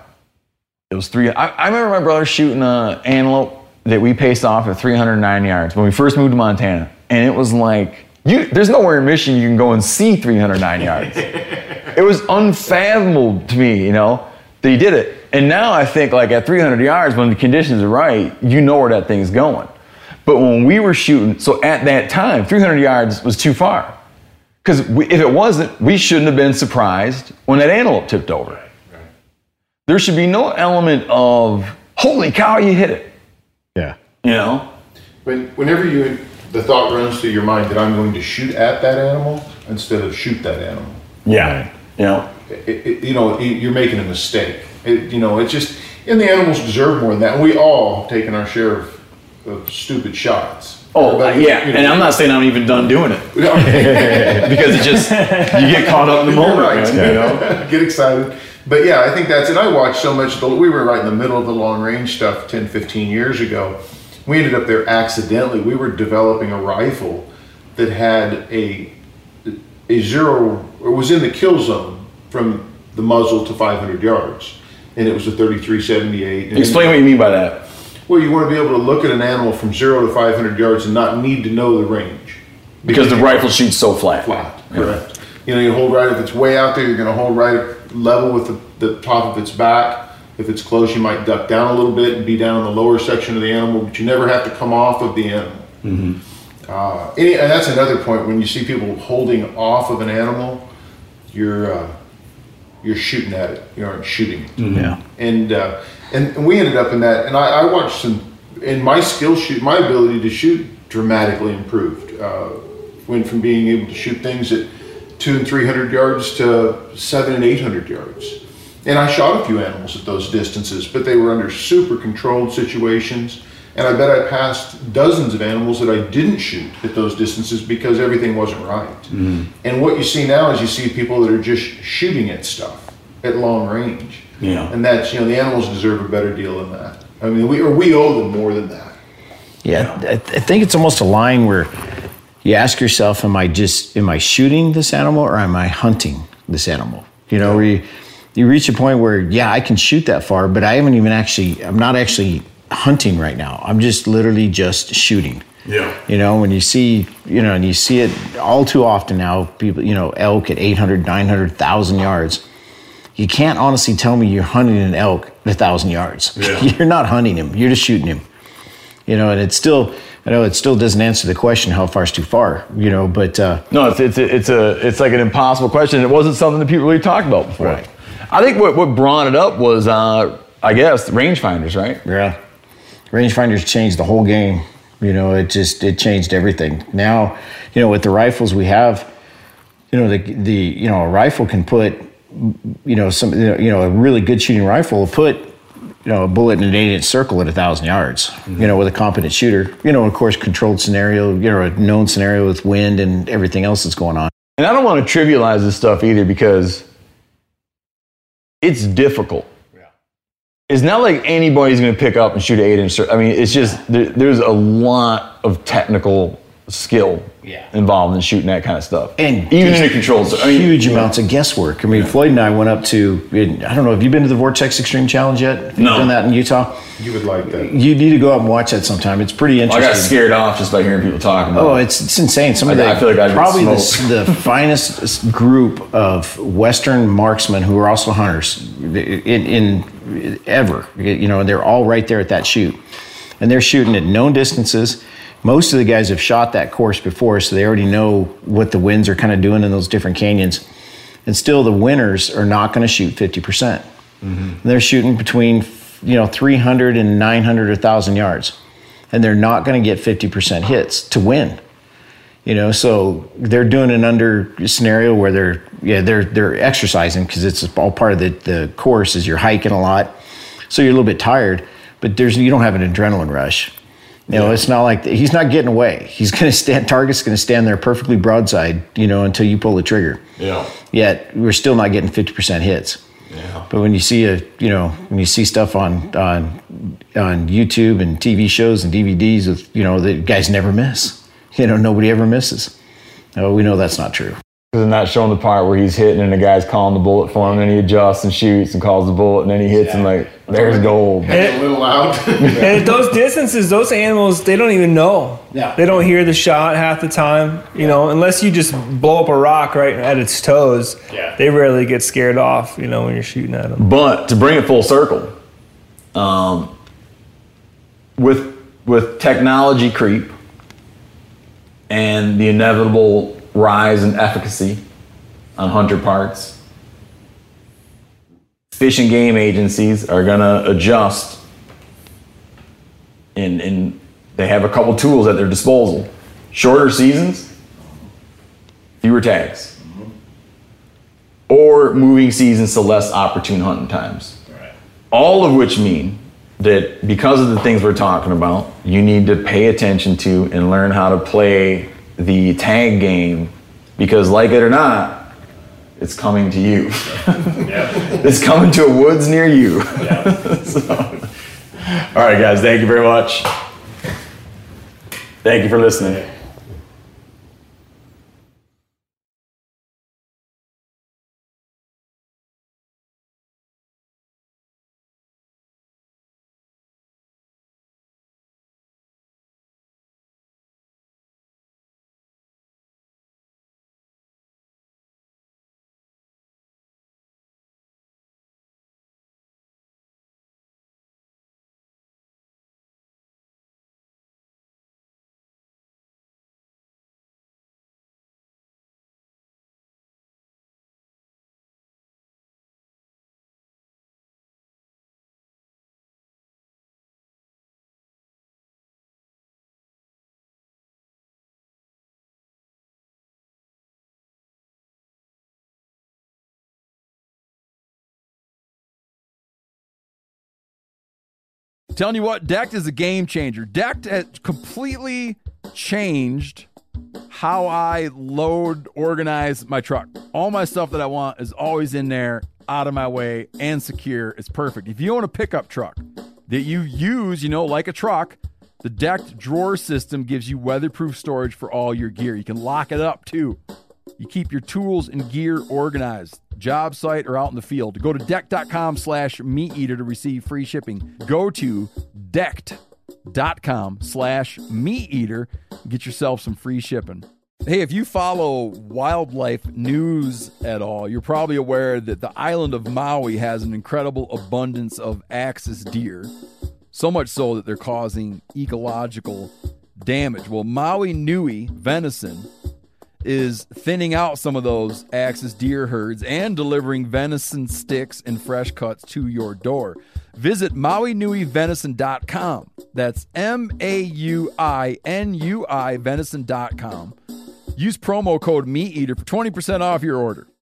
it was three. I, I remember my brother shooting an antelope that we paced off at 309 yards when we first moved to Montana. And it was like, you, there's nowhere in Michigan you can go and see 309 yards. it was unfathomable to me, you know, that he did it. And now I think, like, at 300 yards, when the conditions are right, you know where that thing's going. But when we were shooting, so at that time, 300 yards was too far. Because if it wasn't, we shouldn't have been surprised when that antelope tipped over. There should be no element of, holy cow, you hit it. Yeah. You know? When, whenever you, the thought runs through your mind that I'm going to shoot at that animal instead of shoot that animal, Yeah. You know? it, it, you know, it- you're making a mistake. It, you know, it's just, and the animals deserve more than that. And we all have taken our share of, of stupid shots. Oh, uh, Everybody, yeah. you know- And I'm not saying I'm even done doing it because it just, you get caught up in the moment. right. man, you know? Get excited. But yeah, I think that's, and I watched so much, the, we were right in the middle of the long range stuff 10, 15 years ago. We ended up there accidentally. We were developing a rifle that had a, a zero, or was in the kill zone from the muzzle to 500 yards. And it was a 3378. Explain what you mean by that. Well, you want to be able to look at an animal from zero to 500 yards and not need to know the range. Because the rifle shoots so flat. flat. Correct. You know, you hold right if it's way out there, you're going to hold right level with the, the top of its back. If it's close, you might duck down a little bit and be down in the lower section of the animal, but you never have to come off of the animal. Uh, any, and that's another point when you see people holding off of an animal, you're uh, you're shooting at it. You aren't shooting. it. Yeah. And, uh, and and we ended up in that. And I, I watched some. And my skill shoot, my ability to shoot dramatically improved. Uh, went from being able to shoot things at two and three hundred yards to seven and eight hundred yards. And I shot a few animals at those distances, but they were under super controlled situations. And I bet I passed dozens of animals that I didn't shoot at those distances because everything wasn't right. And what you see now is you see people that are just shooting at stuff at long range. Yeah. And that's, you know, the animals deserve a better deal than that. I mean, we, or we owe them more than that. Yeah, I, I think it's almost a line where you ask yourself, "Am I just am I shooting this animal or am I hunting this animal?" You know, where you, you reach a point where, yeah, I can shoot that far, but I haven't even actually. I'm not actually hunting right now. I'm just literally just shooting. Yeah. You know, when you see, you know, and you see it all too often now, people, you know, elk at 800, 900,000 yards. You can't honestly tell me you're hunting an elk at a thousand yards. you're not hunting him. You're just shooting him you know, and it's still, I know it still doesn't answer the question how far is too far, you know, but uh, No, it's it's a, it's a it's like an impossible question. It wasn't something that people really talked about before. Right. I think what what brought it up was uh, I guess rangefinders, right? yeah, rangefinders changed the whole game. You know, it just it changed everything. Now, you know, with the rifles we have, you know, the the you know a rifle can put you know, some you know a really good shooting rifle will put you know a bullet in an eight inch circle at a thousand yards. Mm-hmm. You know, with a competent shooter. You know, of course, controlled scenario. You know, a known scenario with wind and everything else that's going on. And I don't want to trivialize this stuff either because it's difficult. It's not like anybody's going to pick up and shoot an eight inch. I mean, it's just there, there's a lot of technical skill Yeah. involved in shooting that kind of stuff. And even in a controlled, I mean, huge amounts of guesswork. I mean, Floyd and I went up to. I don't know. Have you been to the Vortex Extreme Challenge yet? Have you No. done that in Utah? You would like that. You need to go up and watch that sometime. It's pretty interesting. I interesting. got scared off just by hearing people talking about. Oh, it. it's, it's insane. Some of I- the I feel like I'd get probably the, the finest group of Western marksmen who are also hunters in, in ever. You know, and they're all right there at that shoot, and they're shooting at known distances. Most of the guys have shot that course before, so they already know what the winds are kind of doing in those different canyons. And still, the winners are not going to shoot fifty percent. Mm-hmm. They're shooting between you know 300 and 900 or 1,000 yards, and they're not going to get 50% hits to win. You know so they're doing an under scenario where they're yeah they're they're exercising because it's all part of the the course is you're hiking a lot. So you're a little bit tired but there's you don't have an adrenaline rush you know it's not like he's not getting away he's going to stand target's going to stand there perfectly broadside you know until you pull the trigger yeah. yet we're still not getting 50% hits Yeah. but when you see a, you know, when you see stuff on on on YouTube and TV shows and DVDs with, you know, the guys never miss. You know, nobody ever misses. Oh, we know that's not true. Because I'm not showing the part where he's hitting and the guy's calling the bullet for him, and he adjusts and shoots and calls the bullet, and then he hits and like, there's gold. A little loud. And at those distances, those animals, they don't even know. Yeah. They don't hear the shot half the time, you know, unless you just blow up a rock right at its toes. Yeah. They rarely get scared off, you know, when you're shooting at them. But to bring it full circle, um, with with technology creep and the inevitable rise in efficacy on hunter parts, fish and game agencies are gonna adjust and, and they have a couple tools at their disposal. Shorter seasons, fewer tags. Mm-hmm. Or moving seasons to less opportune hunting times. All of which mean that because of the things we're talking about, you need to pay attention to and learn how to play the tag game because, like it or not, it's coming to you. it's coming to a woods near you. So- all right, guys, thank you very much. Thank you for listening. Telling you what, Decked is a game changer. Decked has completely changed how I load, organize my truck. All my stuff that I want is always in there, out of my way, and secure. It's perfect. If you own a pickup truck that you use, you know, like a truck, the Decked drawer system gives you weatherproof storage for all your gear. You can lock it up too. You keep your tools and gear organized, job site or out in the field. Go to decked.com slash meat eater to receive free shipping. Go to decked.com slash meat eater. Get yourself some free shipping. Hey, if you follow wildlife news at all, you're probably aware that the island of Maui has an incredible abundance of axis deer. So much so that they're causing ecological damage. Well, Maui Nui venison is thinning out some of those axis deer herds and delivering venison sticks and fresh cuts to your door. Visit MauiNuiVenison.com. That's M A U I N U I venison.com. Use promo code MeatEater for 20% off your order.